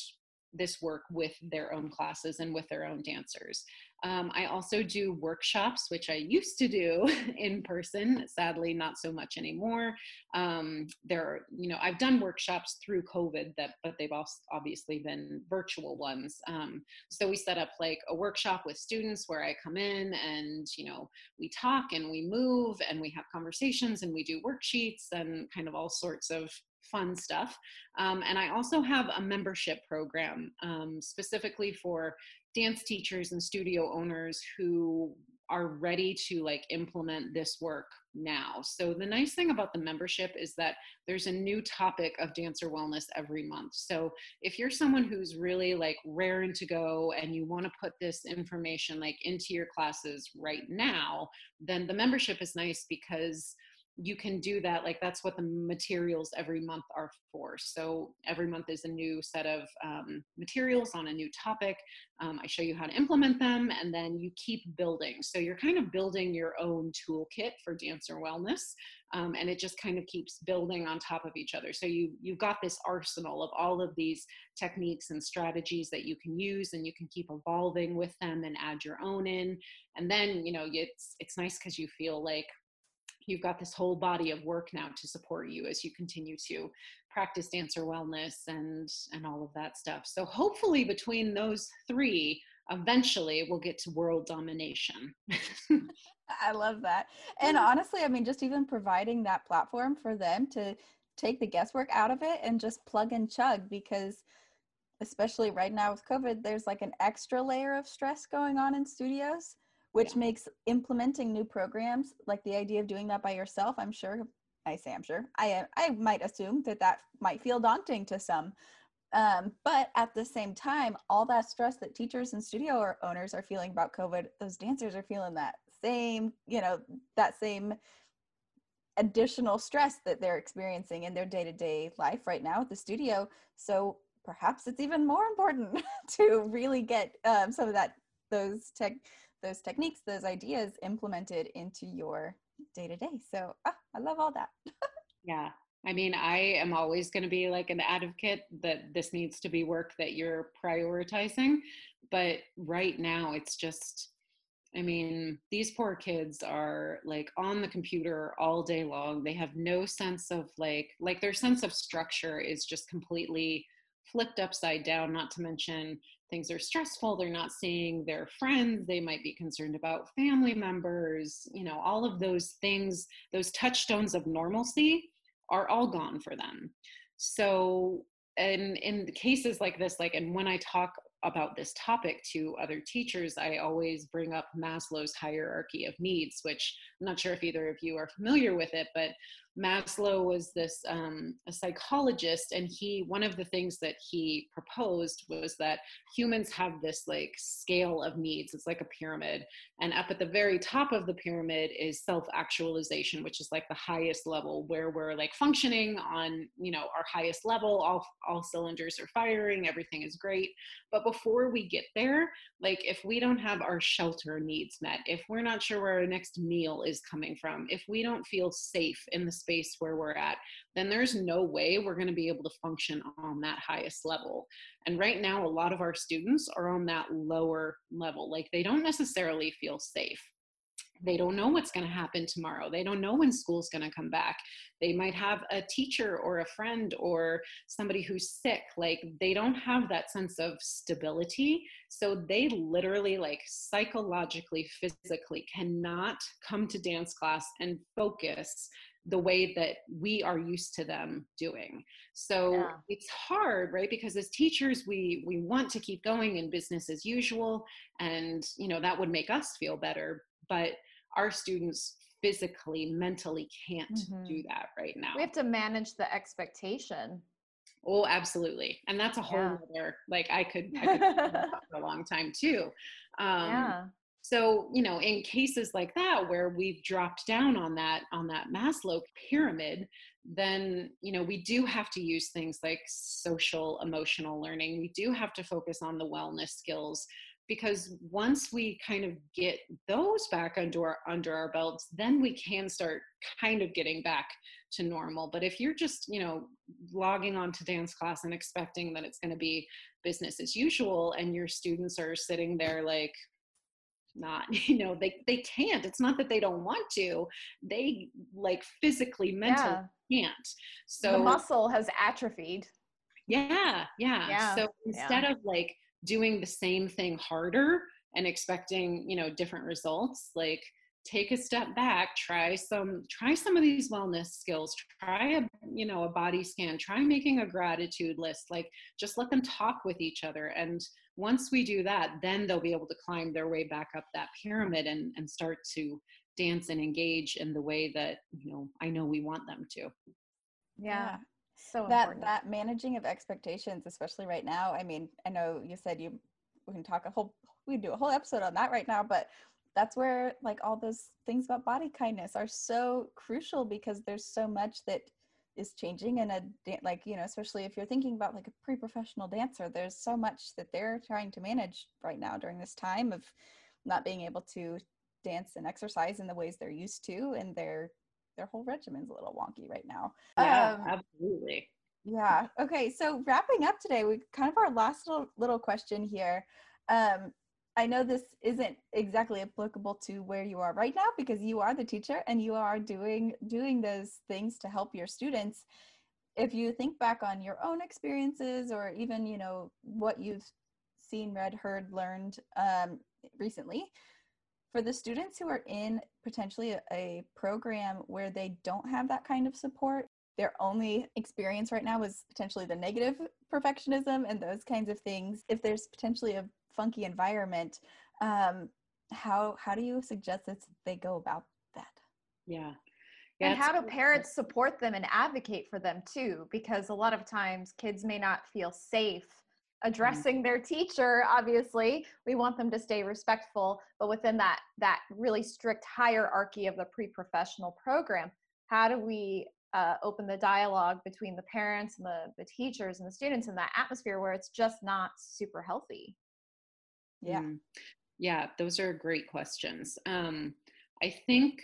this work with their own classes and with their own dancers. Um, I also do workshops, which I used to do in person, sadly, not so much anymore. Um, there, are, you know, I've done workshops through COVID, that, but they've also obviously been virtual ones. Um, so we set up like a workshop with students where I come in and, you know, we talk and we move and we have conversations and we do worksheets and kind of all sorts of fun stuff. Um, and I also have a membership program um, specifically for dance teachers and studio owners who are ready to like implement this work now. So the nice thing about the membership is that there's a new topic of dancer wellness every month. So if you're someone who's really like raring to go and you want to put this information like into your classes right now, then the membership is nice because you can do that like that's what the materials every month are for. So every month is a new set of um, materials on a new topic um, i show you how to implement them and then you keep building. So you're kind of building your own toolkit for dancer wellness um, and it just kind of keeps building on top of each other. So you you've got this arsenal of all of these techniques and strategies that you can use and you can keep evolving with them and add your own in. And then you know it's it's nice because you feel like you've got this whole body of work now to support you as you continue to practice dancer wellness and and all of that stuff. So hopefully between those three eventually we'll get to world domination. I love that. And honestly i mean just even providing that platform for them to take the guesswork out of it and just plug and chug because especially right now with covid there's like an extra layer of stress going on in studios which yeah. makes implementing new programs like the idea of doing that by yourself i'm sure i say i'm sure i i might assume that that might feel daunting to some um, but at the same time all that stress that teachers and studio owners are feeling about covid those dancers are feeling that same you know that same additional stress that they're experiencing in their day-to-day life right now at the studio so perhaps it's even more important to really get um, some of that those tech those techniques, those ideas implemented into your day to day. So ah, I love all that. yeah. I mean, I am always going to be like an advocate that this needs to be work that you're prioritizing. But right now, it's just, I mean, these poor kids are like on the computer all day long. They have no sense of like, like their sense of structure is just completely flipped upside down, not to mention things are stressful they're not seeing their friends they might be concerned about family members you know all of those things those touchstones of normalcy are all gone for them. So and in cases like this like and when i talk about this topic to other teachers i always bring up maslow's hierarchy of needs which i'm not sure if either of you are familiar with it but Maslow was this um, a psychologist, and he one of the things that he proposed was that humans have this like scale of needs. It's like a pyramid, and up at the very top of the pyramid is self-actualization, which is like the highest level where we're like functioning on you know our highest level. All all cylinders are firing, everything is great. But before we get there, like if we don't have our shelter needs met, if we're not sure where our next meal is coming from, if we don't feel safe in the space where we're at, then there's no way we're going to be able to function on that highest level. And right now, a lot of our students are on that lower level. Like they don't necessarily feel safe. They don't know what's going to happen tomorrow. They don't know when school's going to come back. They might have a teacher or a friend or somebody who's sick. Like they don't have that sense of stability. So they literally, like psychologically, physically, cannot come to dance class and focus the way that we are used to them doing so yeah. it's hard right because as teachers we we want to keep going in business as usual and you know that would make us feel better but our students physically mentally can't mm-hmm. do that right now we have to manage the expectation Oh, absolutely. And that's a whole Yeah. other, like I could, I could talk for a long time too. Um, yeah. So, you know, in cases like that where we've dropped down on that, on that Maslow pyramid, then, you know, we do have to use things like social emotional learning. We do have to focus on the wellness skills because once we kind of get those back under our, under our belts, then we can start kind of getting back to normal. But if you're just, you know, logging on to dance class and expecting that it's going to be business as usual and your students are sitting there like not you know they they can't it's not that they don't want to they like physically mentally Yeah. can't so the muscle has atrophied. yeah, yeah Yeah, so instead of like doing the same thing harder and expecting you know different results like take a step back try some try some of these wellness skills try a you know a body scan try making a gratitude list like just let them talk with each other and once we do that then they'll be able to climb their way back up that pyramid and and start to dance and engage in the way that you know i know we want them to Yeah. So that important. that managing of expectations especially right now i mean i know you said you we can talk a whole we can do a whole episode on that right now but that's where like all those things about body kindness are so crucial because there's so much that is changing in a like you know especially if you're thinking about like a pre-professional dancer there's so much that they're trying to manage right now during this time of not being able to dance and exercise in the ways they're used to and their their whole regimen's a little wonky right now yeah Um, absolutely yeah. Okay. So wrapping up today, we kind of our last little little question here. Um, I know this isn't exactly applicable to where you are right now because you are the teacher and you are doing doing those things to help your students. If you think back on your own experiences or even you know what you've seen, read, heard, learned um, recently, for the students who are in potentially a, a program where they don't have that kind of support their only experience right now is potentially the negative perfectionism and those kinds of things if there's potentially a funky environment um, how how do you suggest that they go about that? Yeah. And how do parents support them and advocate for them too? Because a lot of times kids may not feel safe addressing their teacher obviously. We want them to stay respectful but within that that really strict hierarchy of the pre-professional program how do we uh, open the dialogue between the parents and the, the teachers and the students in that atmosphere where it's just not super healthy yeah Mm. Yeah, those are great questions. Um, I think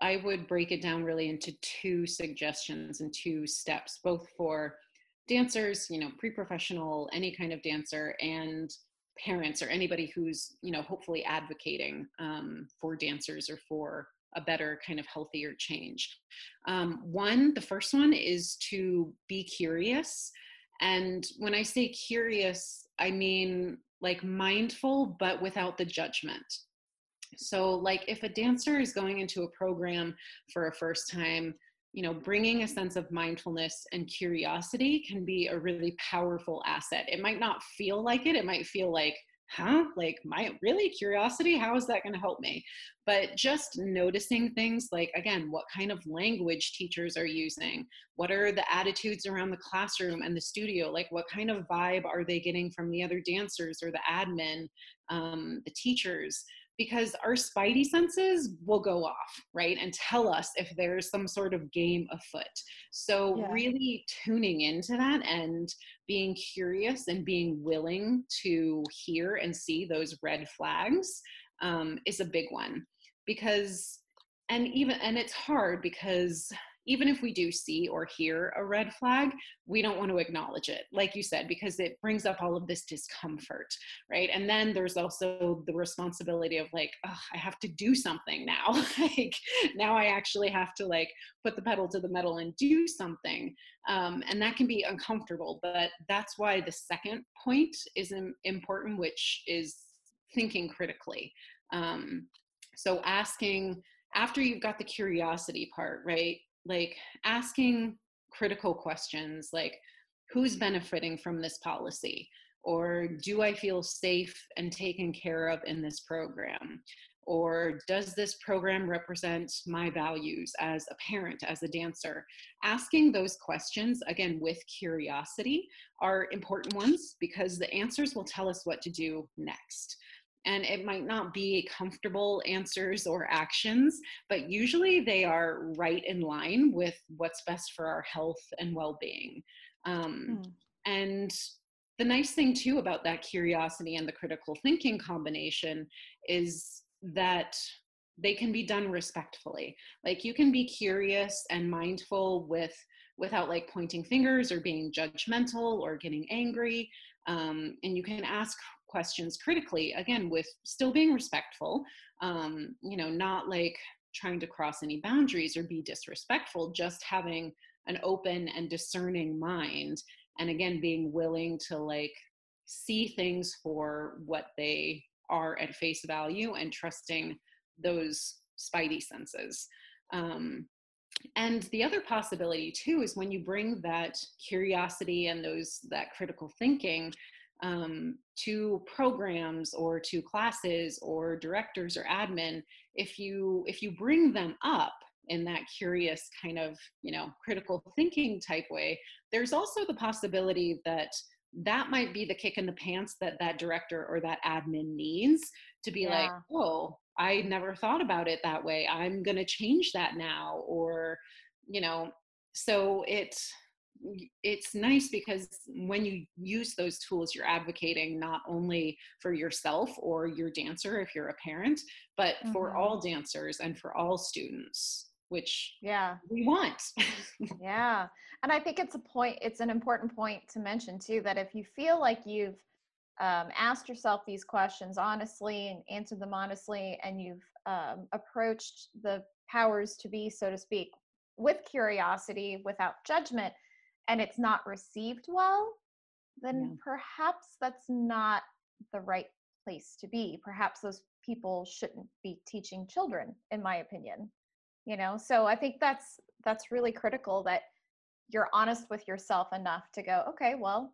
I would break it down really into two suggestions and two steps, both for dancers, you know, pre-professional, any kind of dancer, and parents or anybody who's, you know, hopefully advocating um, for dancers or for a better kind of healthier change. Um, one, the first one is to be curious. And when I say curious, I mean like mindful, but without the judgment. So, like if a dancer is going into a program for a first time, you know, bringing a sense of mindfulness and curiosity can be a really powerful asset. It might not feel like it, it might feel like, huh? Like, my really curiosity? How is that going to help me? But just noticing things like, again, what kind of language teachers are using, what are the attitudes around the classroom and the studio like what kind of vibe are they getting from the other dancers or the admin um, the teachers because our spidey senses will go off right and tell us if there's some sort of game afoot so Yeah. really tuning into that and being curious and being willing to hear and see those red flags um, is a big one because and even and it's hard because even if we do see or hear a red flag, we don't want to acknowledge it, like you said, because it brings up all of this discomfort, right? And then there's also the responsibility of like, oh, I have to do something now. like now I actually have to like put the pedal to the metal and do something. Um, and that can be uncomfortable, but that's why the second point is important, which is thinking critically. Um, so asking after you've got the curiosity part, right? Like asking critical questions like, who's benefiting from this policy? Or do I feel safe and taken care of in this program? or does this program represent my values as a parent, as a dancer? Asking those questions, again, with curiosity, are important ones because the answers will tell us what to do next. And it might not be comfortable answers or actions, but usually they are right in line with what's best for our health and well being. Um, mm. And the nice thing too about that curiosity and the critical thinking combination is that they can be done respectfully like you can be curious and mindful with without like pointing fingers or being judgmental or getting angry um, and you can ask questions critically again with still being respectful um, you know not like trying to cross any boundaries or be disrespectful just having an open and discerning mind and again being willing to like see things for what they are at face value and trusting those spidey senses. Um, and the other possibility too is when you bring that curiosity and those that critical thinking um, to programs or to classes or directors or admin if you if you bring them up in that curious kind of you know critical thinking type way there's also the possibility that that might be the kick in the pants that that director or that admin needs to be yeah. like oh i never thought about it that way i'm going to change that now or you know so it it's nice because when you use those tools you're advocating not only for yourself or your dancer if you're a parent but mm-hmm. for all dancers and for all students which yeah we want yeah and i think it's a point it's an important point to mention too that if you feel like you've um, asked yourself these questions honestly and answered them honestly and you've um, approached the powers to be so to speak with curiosity without judgment and it's not received well then yeah. perhaps that's not the right place to be perhaps those people shouldn't be teaching children in my opinion you know so i think that's that's really critical that you're honest with yourself enough to go okay well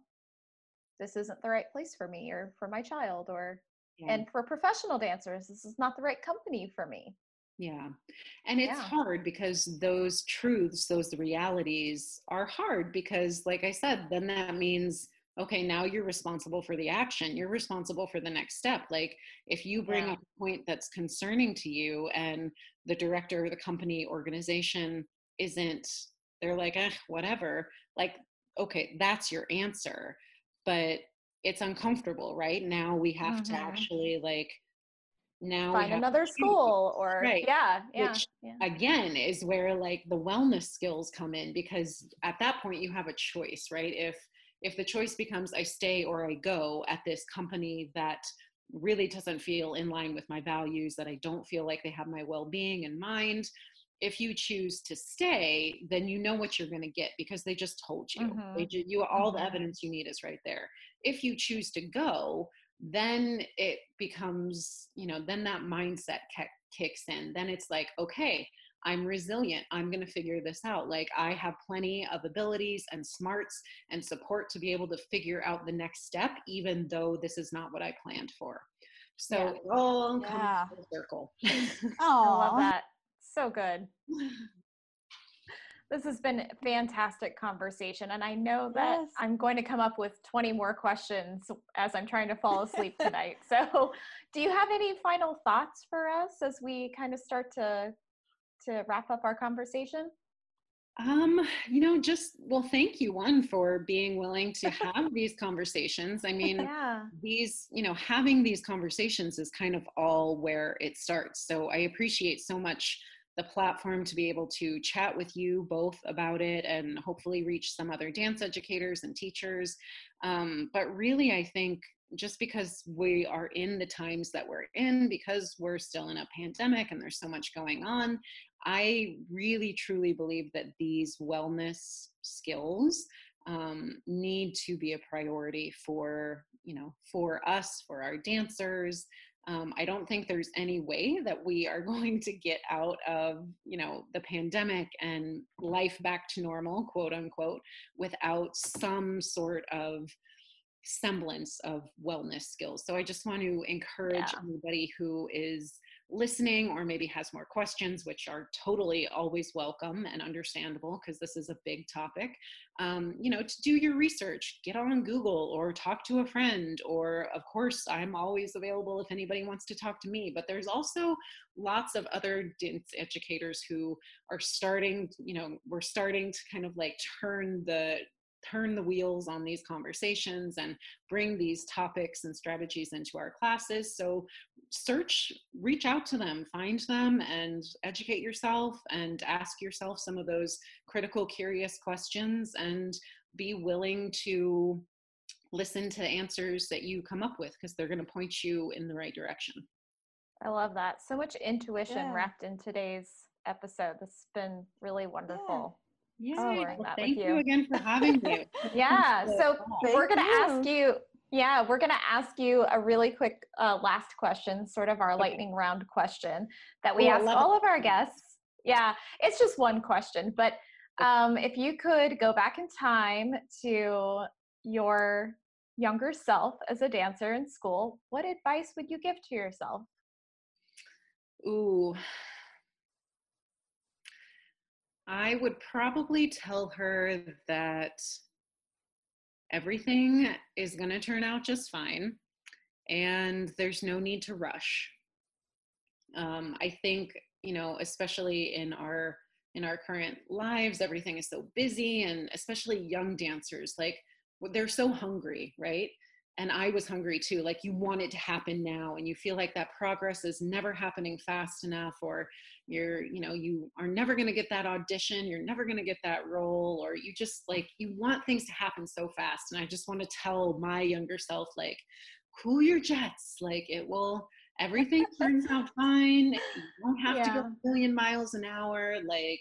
this isn't the right place for me or for my child or yeah. and for professional dancers this is not the right company for me yeah and it's yeah. hard because those truths those realities are hard because like i said then that means okay now you're responsible for the action you're responsible for the next step like if you bring yeah. up a point that's concerning to you and the director of the company organization isn't they're like eh, whatever like okay that's your answer but it's uncomfortable right now we have mm-hmm. to actually like now find another school or right. yeah yeah, Which, yeah again is where like the wellness skills come in because at that point you have a choice right if if the choice becomes I stay or I go at this company that really doesn't feel in line with my values, that I don't feel like they have my well being in mind, if you choose to stay, then you know what you're going to get because they just told you. Mm-hmm. They, you all mm-hmm. the evidence you need is right there. If you choose to go, then it becomes, you know, then that mindset kicks in. Then it's like, okay, I'm resilient. I'm going to figure this out. Like I have plenty of abilities and smarts and support to be able to figure out the next step, even though this is not what I planned for. So yeah. it all comes yeah. full circle. Oh, I love that. So good. This has been a fantastic conversation. And I know that yes. I'm going to come up with 20 more questions as I'm trying to fall asleep tonight. So, do you have any final thoughts for us as we kind of start to to wrap up our conversation? Um, you know, just well, thank you one for being willing to have these conversations. I mean, yeah. these, you know, having these conversations is kind of all where it starts. So I appreciate so much the platform to be able to chat with you both about it and hopefully reach some other dance educators and teachers. Um, but really, I think just because we are in the times that we're in, because we're still in a pandemic and there's so much going on, I really truly believe that these wellness skills um, need to be a priority for you know for us for our dancers um, i don't think there's any way that we are going to get out of you know the pandemic and life back to normal quote unquote without some sort of semblance of wellness skills so i just want to encourage yeah. anybody who is listening or maybe has more questions, which are totally always welcome and understandable because this is a big topic, um, you know, to do your research, get on Google or talk to a friend. Or, of course, I'm always available if anybody wants to talk to me. But there's also lots of other dance educators who are starting, you know, we're starting to kind of like turn the turn the wheels on these conversations and bring these topics and strategies into our classes. So search, reach out to them, find them and educate yourself and ask yourself some of those critical, curious questions and be willing to listen to answers that you come up with because they're going to point you in the right direction. I love that. So much intuition yeah. wrapped in today's episode. This has been really wonderful. Yeah, oh, well, thank you. you. again for having me. yeah, so we're going to ask you. Yeah, we're going to ask you a really quick uh, last question, sort of our okay. lightning round question that we Ooh, ask all it. of our guests. Yeah, it's just one question, but um, if you could go back in time to your younger self as a dancer in school, what advice would you give to yourself? Ooh, I would probably tell her that everything is going to turn out just fine and there's no need to rush. Um, I think, you know, especially in our in our current lives, everything is so busy and especially young dancers, like they're so hungry, right? And I was hungry too. Like you want it to happen now, and you feel like that progress is never happening fast enough, or you're, you know, you are never going to get that audition, you're never going to get that role, or you just like you want things to happen so fast. And I just want to tell my younger self, like, cool your jets. Like it will, everything turns out fine. You don't have yeah. to go a million miles an hour. Like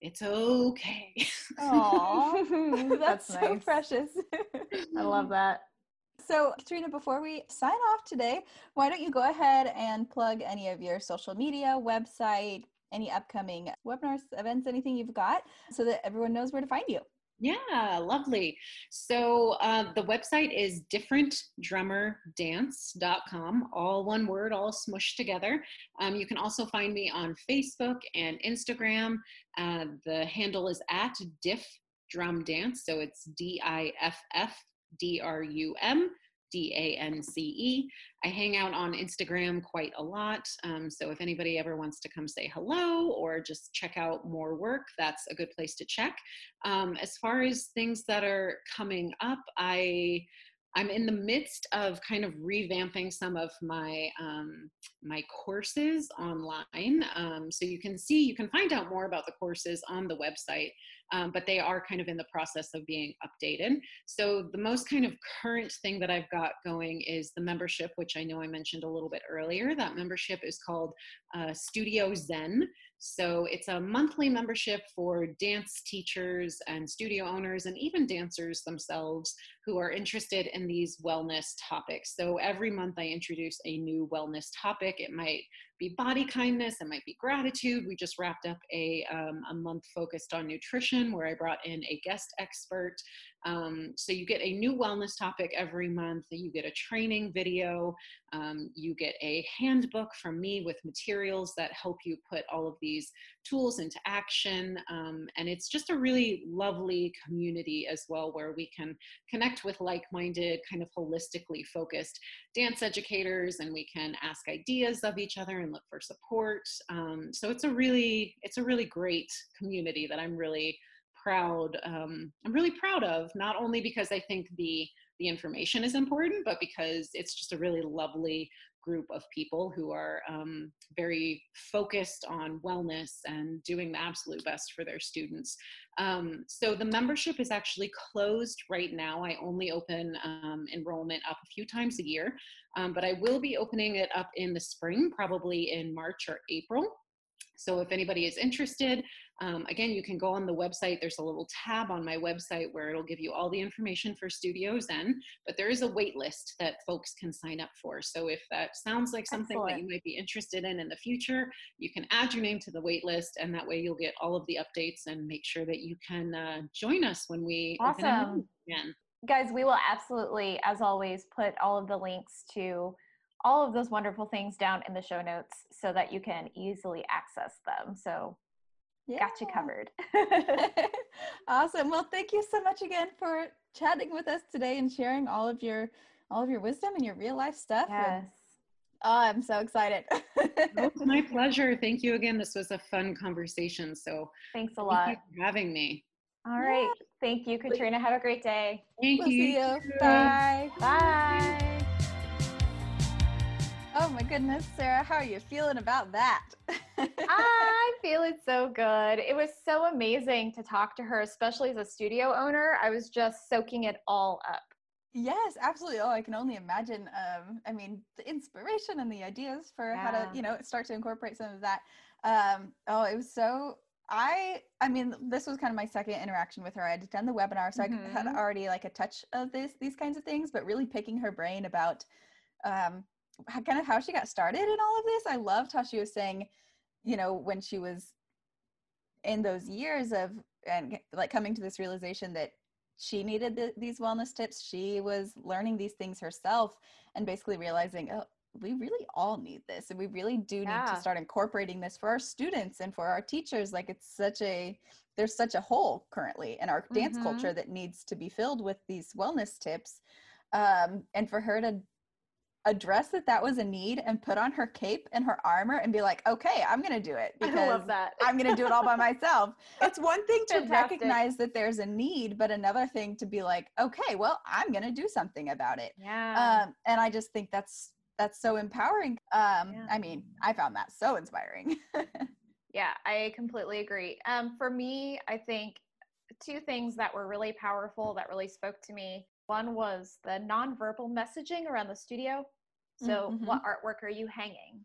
it's okay. Aww, that's, that's so nice. precious. I love that. So, Katrina, before we sign off today, why don't you go ahead and plug any of your social media, website, any upcoming webinars, events, anything you've got so that everyone knows where to find you? Yeah, lovely. So uh, the website is differentdrummerdance.com, all one word, all smushed together. Um, you can also find me on Facebook and Instagram. Uh, the handle is at diff drum dance. So it's D I F F D R U M D A N C E. I hang out on Instagram quite a lot. Um, so if anybody ever wants to come say hello or just check out more work, that's a good place to check. Um, as far as things that are coming up, I I'm in the midst of kind of revamping some of my um, my courses online. Um, so you can see, you can find out more about the courses on the website, um, but they are kind of in the process of being updated. So the most kind of current thing that I've got going is the membership, which I know I mentioned a little bit earlier. That membership is called uh, Studio Zen. So it's a monthly membership for dance teachers and studio owners and even dancers themselves who are interested in these wellness topics. So every month I introduce a new wellness topic. It might be body kindness, it might be gratitude. We just wrapped up a, um, a month focused on nutrition where I brought in a guest expert. Um, so you get a new wellness topic every month. You get a training video. Um, you get a handbook from me with materials that help you put all of these tools into action. Um, and it's just a really lovely community as well where we can connect with like minded, kind of holistically focused dance educators and we can ask ideas of each other and look for support. Um, so it's a really, it's a really great community that I'm really proud um, i'm really proud of not only because i think the the information is important but because it's just a really lovely group of people who are um, very focused on wellness and doing the absolute best for their students. Um, so the membership is actually closed right now. I only open um, enrollment up a few times a year, um, but I will be opening it up in the spring, probably in March or April. So if anybody is interested, um, again, you can go on the website. There's a little tab on my website where it'll give you all the information for Studio Zen, but there is a wait list that folks can sign up for. So if that sounds like something Excellent. that you might be interested in in the future, you can add your name to the wait list and that way you'll get all of the updates and make sure that you can uh, join us when we awesome. again. Guys, we will absolutely, as always, put all of the links to all of those wonderful things down in the show notes so that you can easily access them. So yeah. got you covered. awesome. Well, thank you so much again for chatting with us today and sharing all of your all of your wisdom and your real life stuff. Yes. And, oh, I'm so excited. Oh, it's my pleasure. Thank you again. This was a fun conversation. So thanks a lot for having me. All right. Yeah. Thank you, Katrina. Have a great day. Thank we'll you. See you. Bye. Bye. Oh my goodness, Sarah, how are you feeling about that? I'm feeling so good. It was so amazing to talk to her, especially as a studio owner. I was just soaking it all up. Yes, absolutely. Oh, I can only imagine. Um, I mean, the inspiration and the ideas for yeah. how to, you know, start to incorporate some of that. Um, oh, it was so. I, I mean, this was kind of my second interaction with her. I had done the webinar, so mm-hmm. I had mm-hmm. already like a touch of this, these kinds of things, but really picking her brain about, um, kind of how she got started in all of this. I loved how she was saying, you know, when she was in those years of and like coming to this realization that she needed the, these wellness tips. She was learning these things herself and basically realizing, oh, we really all need this and we really do need yeah. to start incorporating this for our students and for our teachers like it's such a there's such a hole currently in our mm-hmm. dance culture that needs to be filled with these wellness tips um, and for her to address that that was a need and put on her cape and her armor and be like, okay, I'm going to do it because I love that. I'm going to do it all by myself. It's one thing to Fantastic. recognize that there's a need, but another thing to be like, okay, well, I'm going to do something about it. Yeah. Um, and I just think that's that's so empowering. Um, yeah. I mean, I found that so inspiring. yeah, I completely agree. Um, for me, I think two things that were really powerful that really spoke to me one was the nonverbal messaging around the studio. So, mm-hmm. what artwork are you hanging?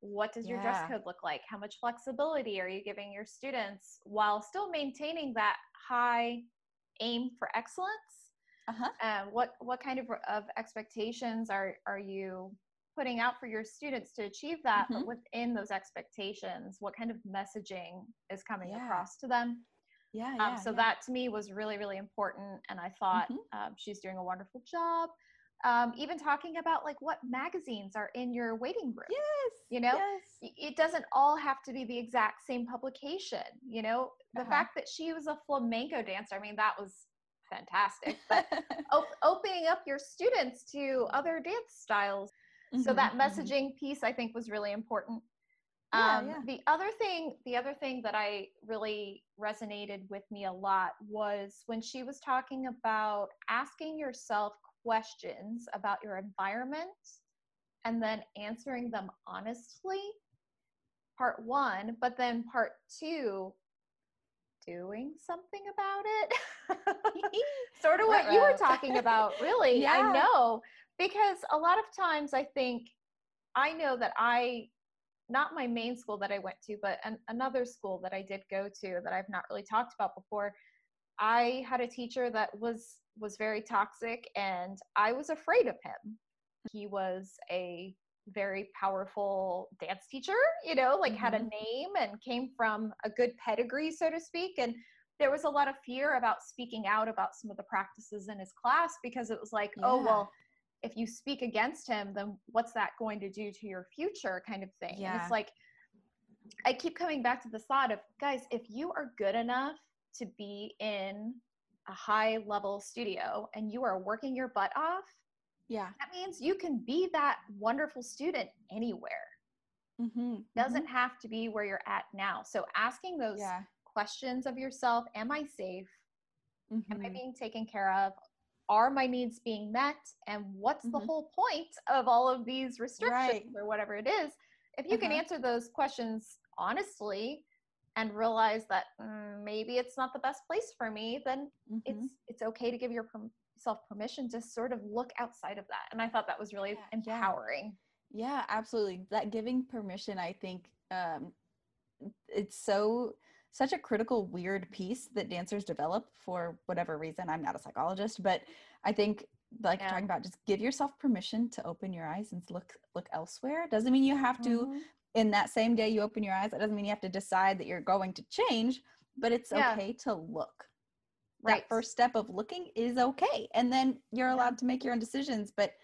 What does your yeah. dress code look like? How much flexibility are you giving your students while still maintaining that high aim for excellence? Uh-huh. Uh, what what kind of, of expectations are are you putting out for your students to achieve that? Mm-hmm. But within those expectations, what kind of messaging is coming yeah. across to them? Yeah, um, yeah um, so yeah. that to me was really, really important. And I thought mm-hmm. um, she's doing a wonderful job. Um, even talking about like what magazines are in your waiting room. Yes. You know, yes. it doesn't all have to be the exact same publication. You know, the uh-huh. fact that she was a flamenco dancer, I mean, that was fantastic. But op- opening up your students to other dance styles. Mm-hmm, so that mm-hmm. messaging mm-hmm. piece, I think, was really important. Yeah, um, yeah. The other thing, the other thing that I really resonated with me a lot was when she was talking about asking yourself questions about your environment and then answering them honestly. Part one, but then part two, doing something about it. sort of what you were talking about, really. Yeah. I know. Because a lot of times I think I know that I not my main school that I went to, but an, another school that I did go to that I've not really talked about before. I had a teacher that was was very toxic and I was afraid of him. He was a very powerful dance teacher, you know, like mm-hmm. had a mm-hmm. name and came from a good pedigree so to speak and there was a lot of fear about speaking out about some of the practices in his class because it was like, oh, yeah. oh well, if you speak against him, then what's that going to do to your future kind of thing? Yeah. And it's like, I keep coming back to the thought of guys, if you are good enough to be in a high level studio and you are working your butt off, yeah, that means you can be that wonderful student anywhere. Mm-hmm, Doesn't mm-hmm. have to be where you're at now. So asking those yeah. questions of yourself: Am I safe? Mm-hmm. Am I mm-hmm. being taken care of? Are my needs being met and what's mm-hmm. the whole point of all of these restrictions right. or whatever it is if you uh-huh. can answer those questions honestly and realize that mm, maybe it's not the best place for me then mm-hmm. it's it's okay to give yourself permission to sort of look outside of that and i thought that was really yeah, empowering yeah. yeah absolutely that giving permission i think um it's so such a critical weird piece that dancers develop for whatever reason i'm not a psychologist but i think like yeah. talking about just give yourself permission to open your eyes and look look elsewhere doesn't mean you have to mm-hmm. in that same day you open your eyes that doesn't mean you have to decide that you're going to change but it's yeah. okay to look right. that first step of looking is okay and then you're allowed to make your own decisions but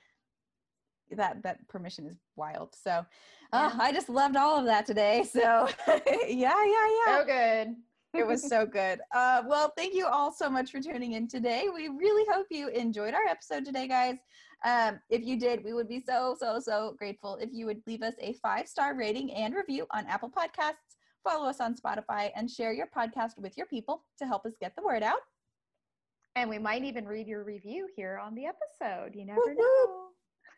that that permission is wild. So oh, I just loved all of that today. So yeah, yeah, yeah. So good. it was so good. Uh, well, thank you all so much for tuning in today. We really hope you enjoyed our episode today, guys. Um, if you did, we would be so, so, so grateful if you would leave us a five star rating and review on Apple Podcasts, follow us on Spotify, and share your podcast with your people to help us get the word out. And we might even read your review here on the episode. You never know.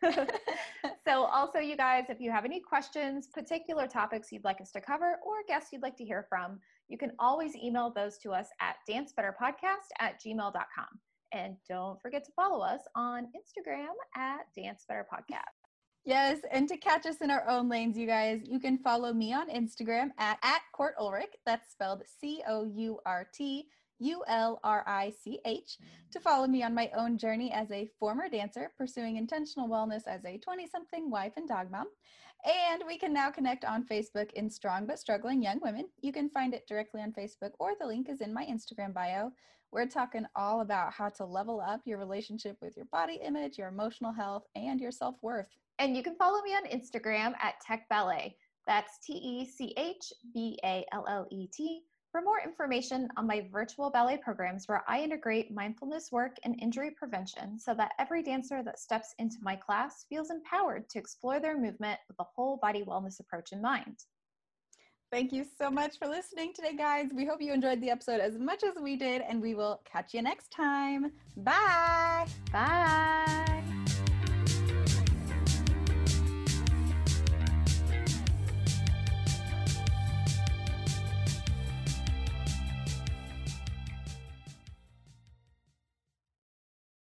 so, also, you guys, if you have any questions, particular topics you'd like us to cover, or guests you'd like to hear from, you can always email those to us at dancebetterpodcast at gmail.com. And don't forget to follow us on Instagram at Dance Better Podcast. Yes, and to catch us in our own lanes, you guys, you can follow me on Instagram at, at Court Ulrich. That's spelled C O U R T U L R I C H. To mm. follow me on my own journey as a former dancer, pursuing intentional wellness as a 20 something wife and dog mom. And we can now connect on Facebook in Strong But Struggling Young Women. You can find it directly on Facebook, or the link is in my Instagram bio. We're talking all about how to level up your relationship with your body image, your emotional health, and your self worth. And you can follow me on Instagram at Tech Ballet. That's T E C H B A L L E T. For more information on my virtual ballet programs, where I integrate mindfulness work and injury prevention so that every dancer that steps into my class feels empowered to explore their movement with a whole body wellness approach in mind. Thank you so much for listening today, guys. We hope you enjoyed the episode as much as we did, and we will catch you next time. Bye. Bye.